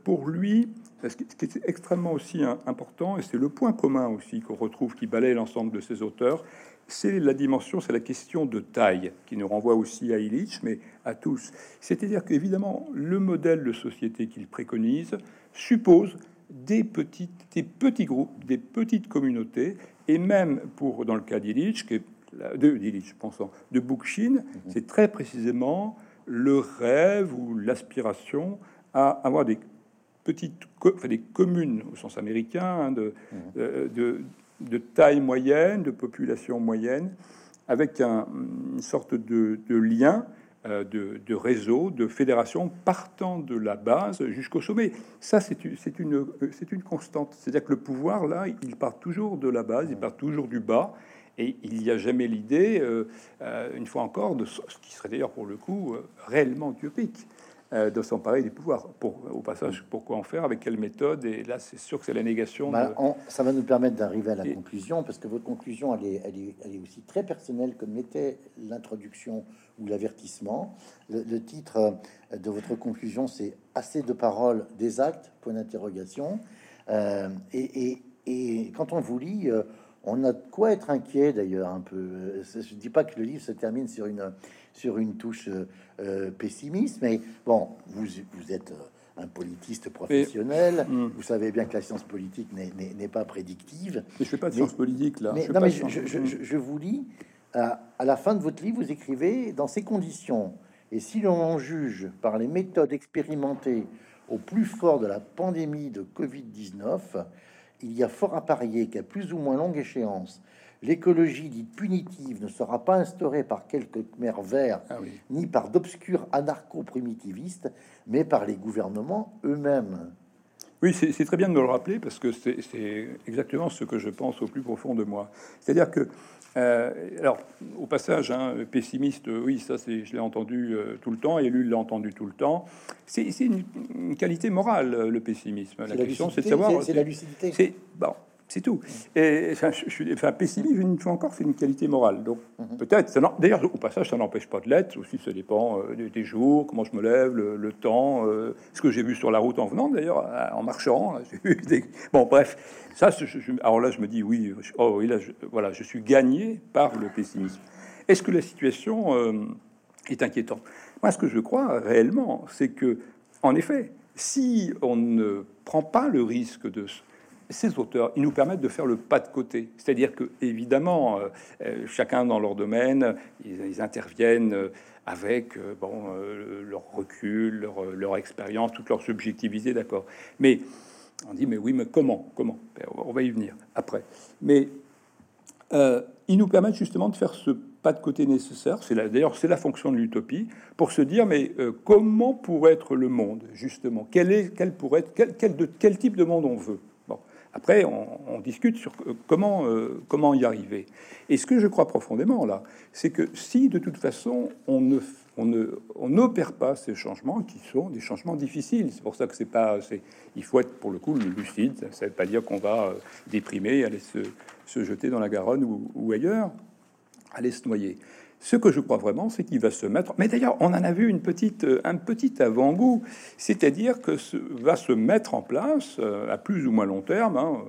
pour lui, ce qui est extrêmement aussi important, et c'est le point commun aussi qu'on retrouve qui balaye l'ensemble de ces auteurs, c'est la dimension, c'est la question de taille, qui nous renvoie aussi à Illich, mais à tous. C'est-à-dire qu'évidemment, le modèle de société qu'il préconise suppose des, petites, des petits groupes, des petites communautés, et même pour, dans le cas d'Illich, de Illich, pensant, de Bookchin, mhm. c'est très précisément le rêve ou l'aspiration à avoir des petites, enfin des communes au sens américain, hein, de, mmh. euh, de, de, taille moyenne, de population moyenne, avec un, une sorte de, de lien, euh, de, de, réseau, de fédération partant de la base jusqu'au sommet. Ça, c'est une, c'est une constante. C'est-à-dire que le pouvoir, là, il part toujours de la base, il part toujours du bas. Et il n'y a jamais l'idée, euh, une fois encore, de ce qui serait d'ailleurs pour le coup réellement utopique, euh, de s'emparer du pouvoir. Pour, au passage, pourquoi en faire Avec quelle méthode Et là, c'est sûr que c'est la négation. Bah, ça va nous permettre d'arriver à la conclusion, parce que votre conclusion, elle est, elle est, elle est aussi très personnelle, comme l'était l'introduction ou l'avertissement. Le, titre euh, de votre conclusion, c'est Assez de paroles, des actes Point d'interrogation. Euh, et, et, quand on vous lit, on a de quoi être inquiet d'ailleurs un peu. Je dis pas que le livre se termine sur une sur une touche euh, euh, pessimiste, mais bon, vous, vous êtes euh, un politiste professionnel, hmm. vous savez bien que la science politique n'est pas prédictive. Mais je fais pas de science politique là. Mais, je, non, mais je, je, vous lis, à, à, la fin de votre livre, vous écrivez dans ces conditions, et si l'on en juge par les méthodes expérimentées au plus fort de la pandémie de Covid-19, il y a fort à parier qu'à plus ou moins longue échéance, l'écologie dite punitive ne sera pas instaurée par quelques mers verts, Ah oui. ni par d'obscurs anarcho-primitivistes, mais par les gouvernements eux-mêmes. Oui, c'est très bien de me le rappeler parce que c'est exactement ce que je pense au plus profond de moi. C'est-à-dire que, euh, alors, au passage, hein, pessimiste, oui, ça, je l'ai entendu euh, tout le temps, il l'a entendu tout le temps. C'est une, une qualité morale, le pessimisme. La question, c'est de savoir. c'est- c'est la lucidité. C'est bon, c'est tout. Et enfin, je, suis, enfin, pessimiste, une fois encore, c'est une qualité morale. Donc Mhm. peut-être, d'ailleurs, au passage, ça n'empêche pas de l'être. Aussi, ça dépend euh, des, jours, comment je me lève, le, le temps, euh, ce que j'ai vu sur la route en venant, d'ailleurs, en marchant. là, des- Bon, bref, ça, je- je- alors là, je me dis, oui, je- oh oui, là, voilà, je suis gagné par le pessimisme. Est-ce que la situation euh, est inquiétante? Moi, ce que je crois réellement, c'est que, en effet, si on ne prend pas le risque de ces auteurs, ils nous permettent de faire le pas de côté. C'est-à-dire que, évidemment, euh, euh, chacun dans leur domaine, ils, interviennent euh, avec bon, leur recul, leur, expérience, toute leur subjectivité, d'accord. Mais on dit, mais oui, mais comment Comment? Ben, On va y venir après. Mais ils nous permettent justement de faire ce pas de côté nécessaire. C'est d'ailleurs c'est la fonction de l'utopie pour se dire mais comment pourrait être le monde justement? Quel est quel pourrait être quel, quel de quel type de monde on veut? Après on, discute sur euh, comment euh, comment y arriver. Et ce que je crois profondément là, c'est que si de toute façon on ne on ne on n'opère pas ces changements qui sont des changements difficiles. C'est pour ça que c'est pas c'est il faut être pour le coup lucide. Ça veut pas dire qu'on va euh, déprimer, aller se, se jeter dans la Garonne ou ailleurs, aller se noyer. Ce que je crois vraiment, c'est qu'il va se mettre. Mais d'ailleurs, on en a vu une petite, euh, un petit avant-goût, c'est-à-dire que ce, va se mettre en place euh, à plus ou moins long terme. hein,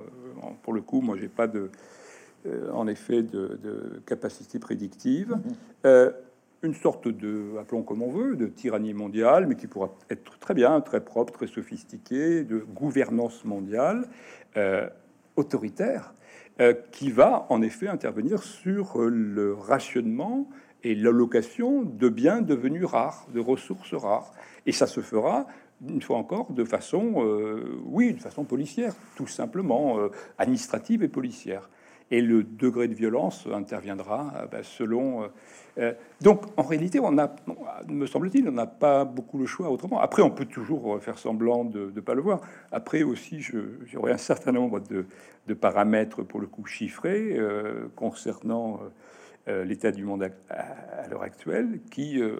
euh, pour le coup, moi, j'ai pas de, euh, en effet, de, de capacité prédictive. Euh, une sorte de, appelons comme on veut, de tyrannie mondiale, mais qui pourra être très bien, très propre, très sophistiquée, de gouvernance mondiale, euh, autoritaire, euh, qui va en effet intervenir sur le rationnement et l'allocation de biens devenus rares, de ressources rares. Et ça se fera, une fois encore, de façon, euh, oui, de façon policière, tout simplement, euh, administrative et policière. Et le degré de violence interviendra euh, ben, selon. donc, en réalité, on a, me semble-t-il, on n'a pas beaucoup le choix autrement. Après, on peut toujours faire semblant de ne pas le voir. Après aussi, j'aurais un certain nombre de, de paramètres pour le coup chiffrés concernant l'état du monde à, l'heure actuelle qui euh,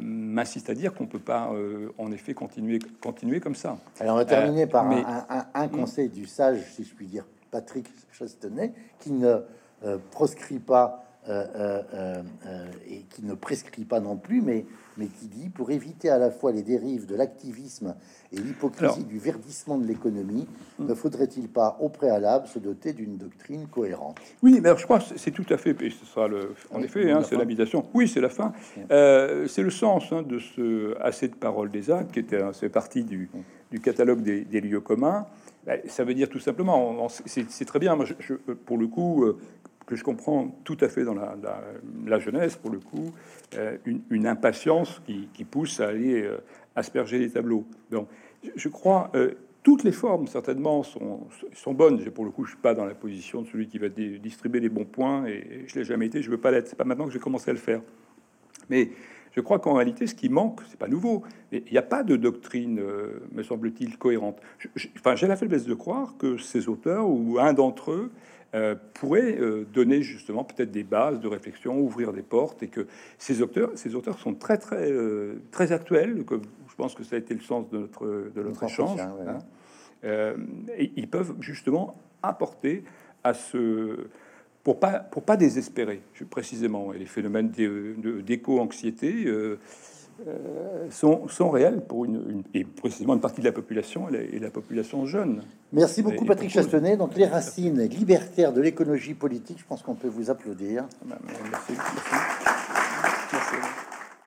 m'insiste à dire qu'on peut pas, euh, en effet, continuer, continuer comme ça. Alors, on va terminer par un- mais- un, un- un conseil du sage, si je puis dire, Patrick Chastenay, qui ne euh, proscrit pas euh, euh, euh, et qui ne prescrit pas non plus, mais, mais qui dit pour éviter à la fois les dérives de l'activisme et l'hypocrisie du verdissement de l'économie, ne faudrait-il pas au préalable se doter d'une doctrine cohérente? Oui, mais alors je crois que c'est tout à fait, et ce sera le, en Oui, effet, hein, c'est l'habitation. Oui, c'est la fin. Euh, c'est le sens hein, de ce assez de paroles des actes qui était, c'est partie du, du catalogue des, des lieux communs. Ben, ça veut dire tout simplement, c'est très bien. Moi, je, je- pour le coup, que je comprends tout à fait dans la, jeunesse, pour le coup, euh, une, impatience qui, pousse à aller euh, asperger les tableaux. Donc, je, crois. euh, toutes les formes, certainement, sont, sont bonnes. Pour le coup, je suis pas dans la position de celui qui va distribuer les bons points, et je l'ai jamais été. Je veux pas l'être. C'est pas maintenant que j'ai commencé à le faire. Mais je crois qu'en réalité, ce qui manque, c'est pas nouveau. Il n'y a pas de doctrine, euh, me semble-t-il, cohérente. Enfin, j'ai la faiblesse de croire que ces auteurs ou un d'entre eux euh, pourrait euh, donner justement peut-être des bases de réflexion, ouvrir des portes, et que ces auteurs, ces auteurs sont très très euh, très actuels. Comme je pense que ça a été le sens de notre de notre échange. ouais. hein. Et ils peuvent justement apporter à ce pour pas pour pas désespérer précisément et les phénomènes d'éco-anxiété sont, sont réels pour une, une- et précisément une partie de la population et la, et la population jeune. Merci beaucoup, Et Patrick Chastenay. Donc, les racines libertaires de l'écologie politique, je pense qu'on peut vous applaudir. Merci, merci.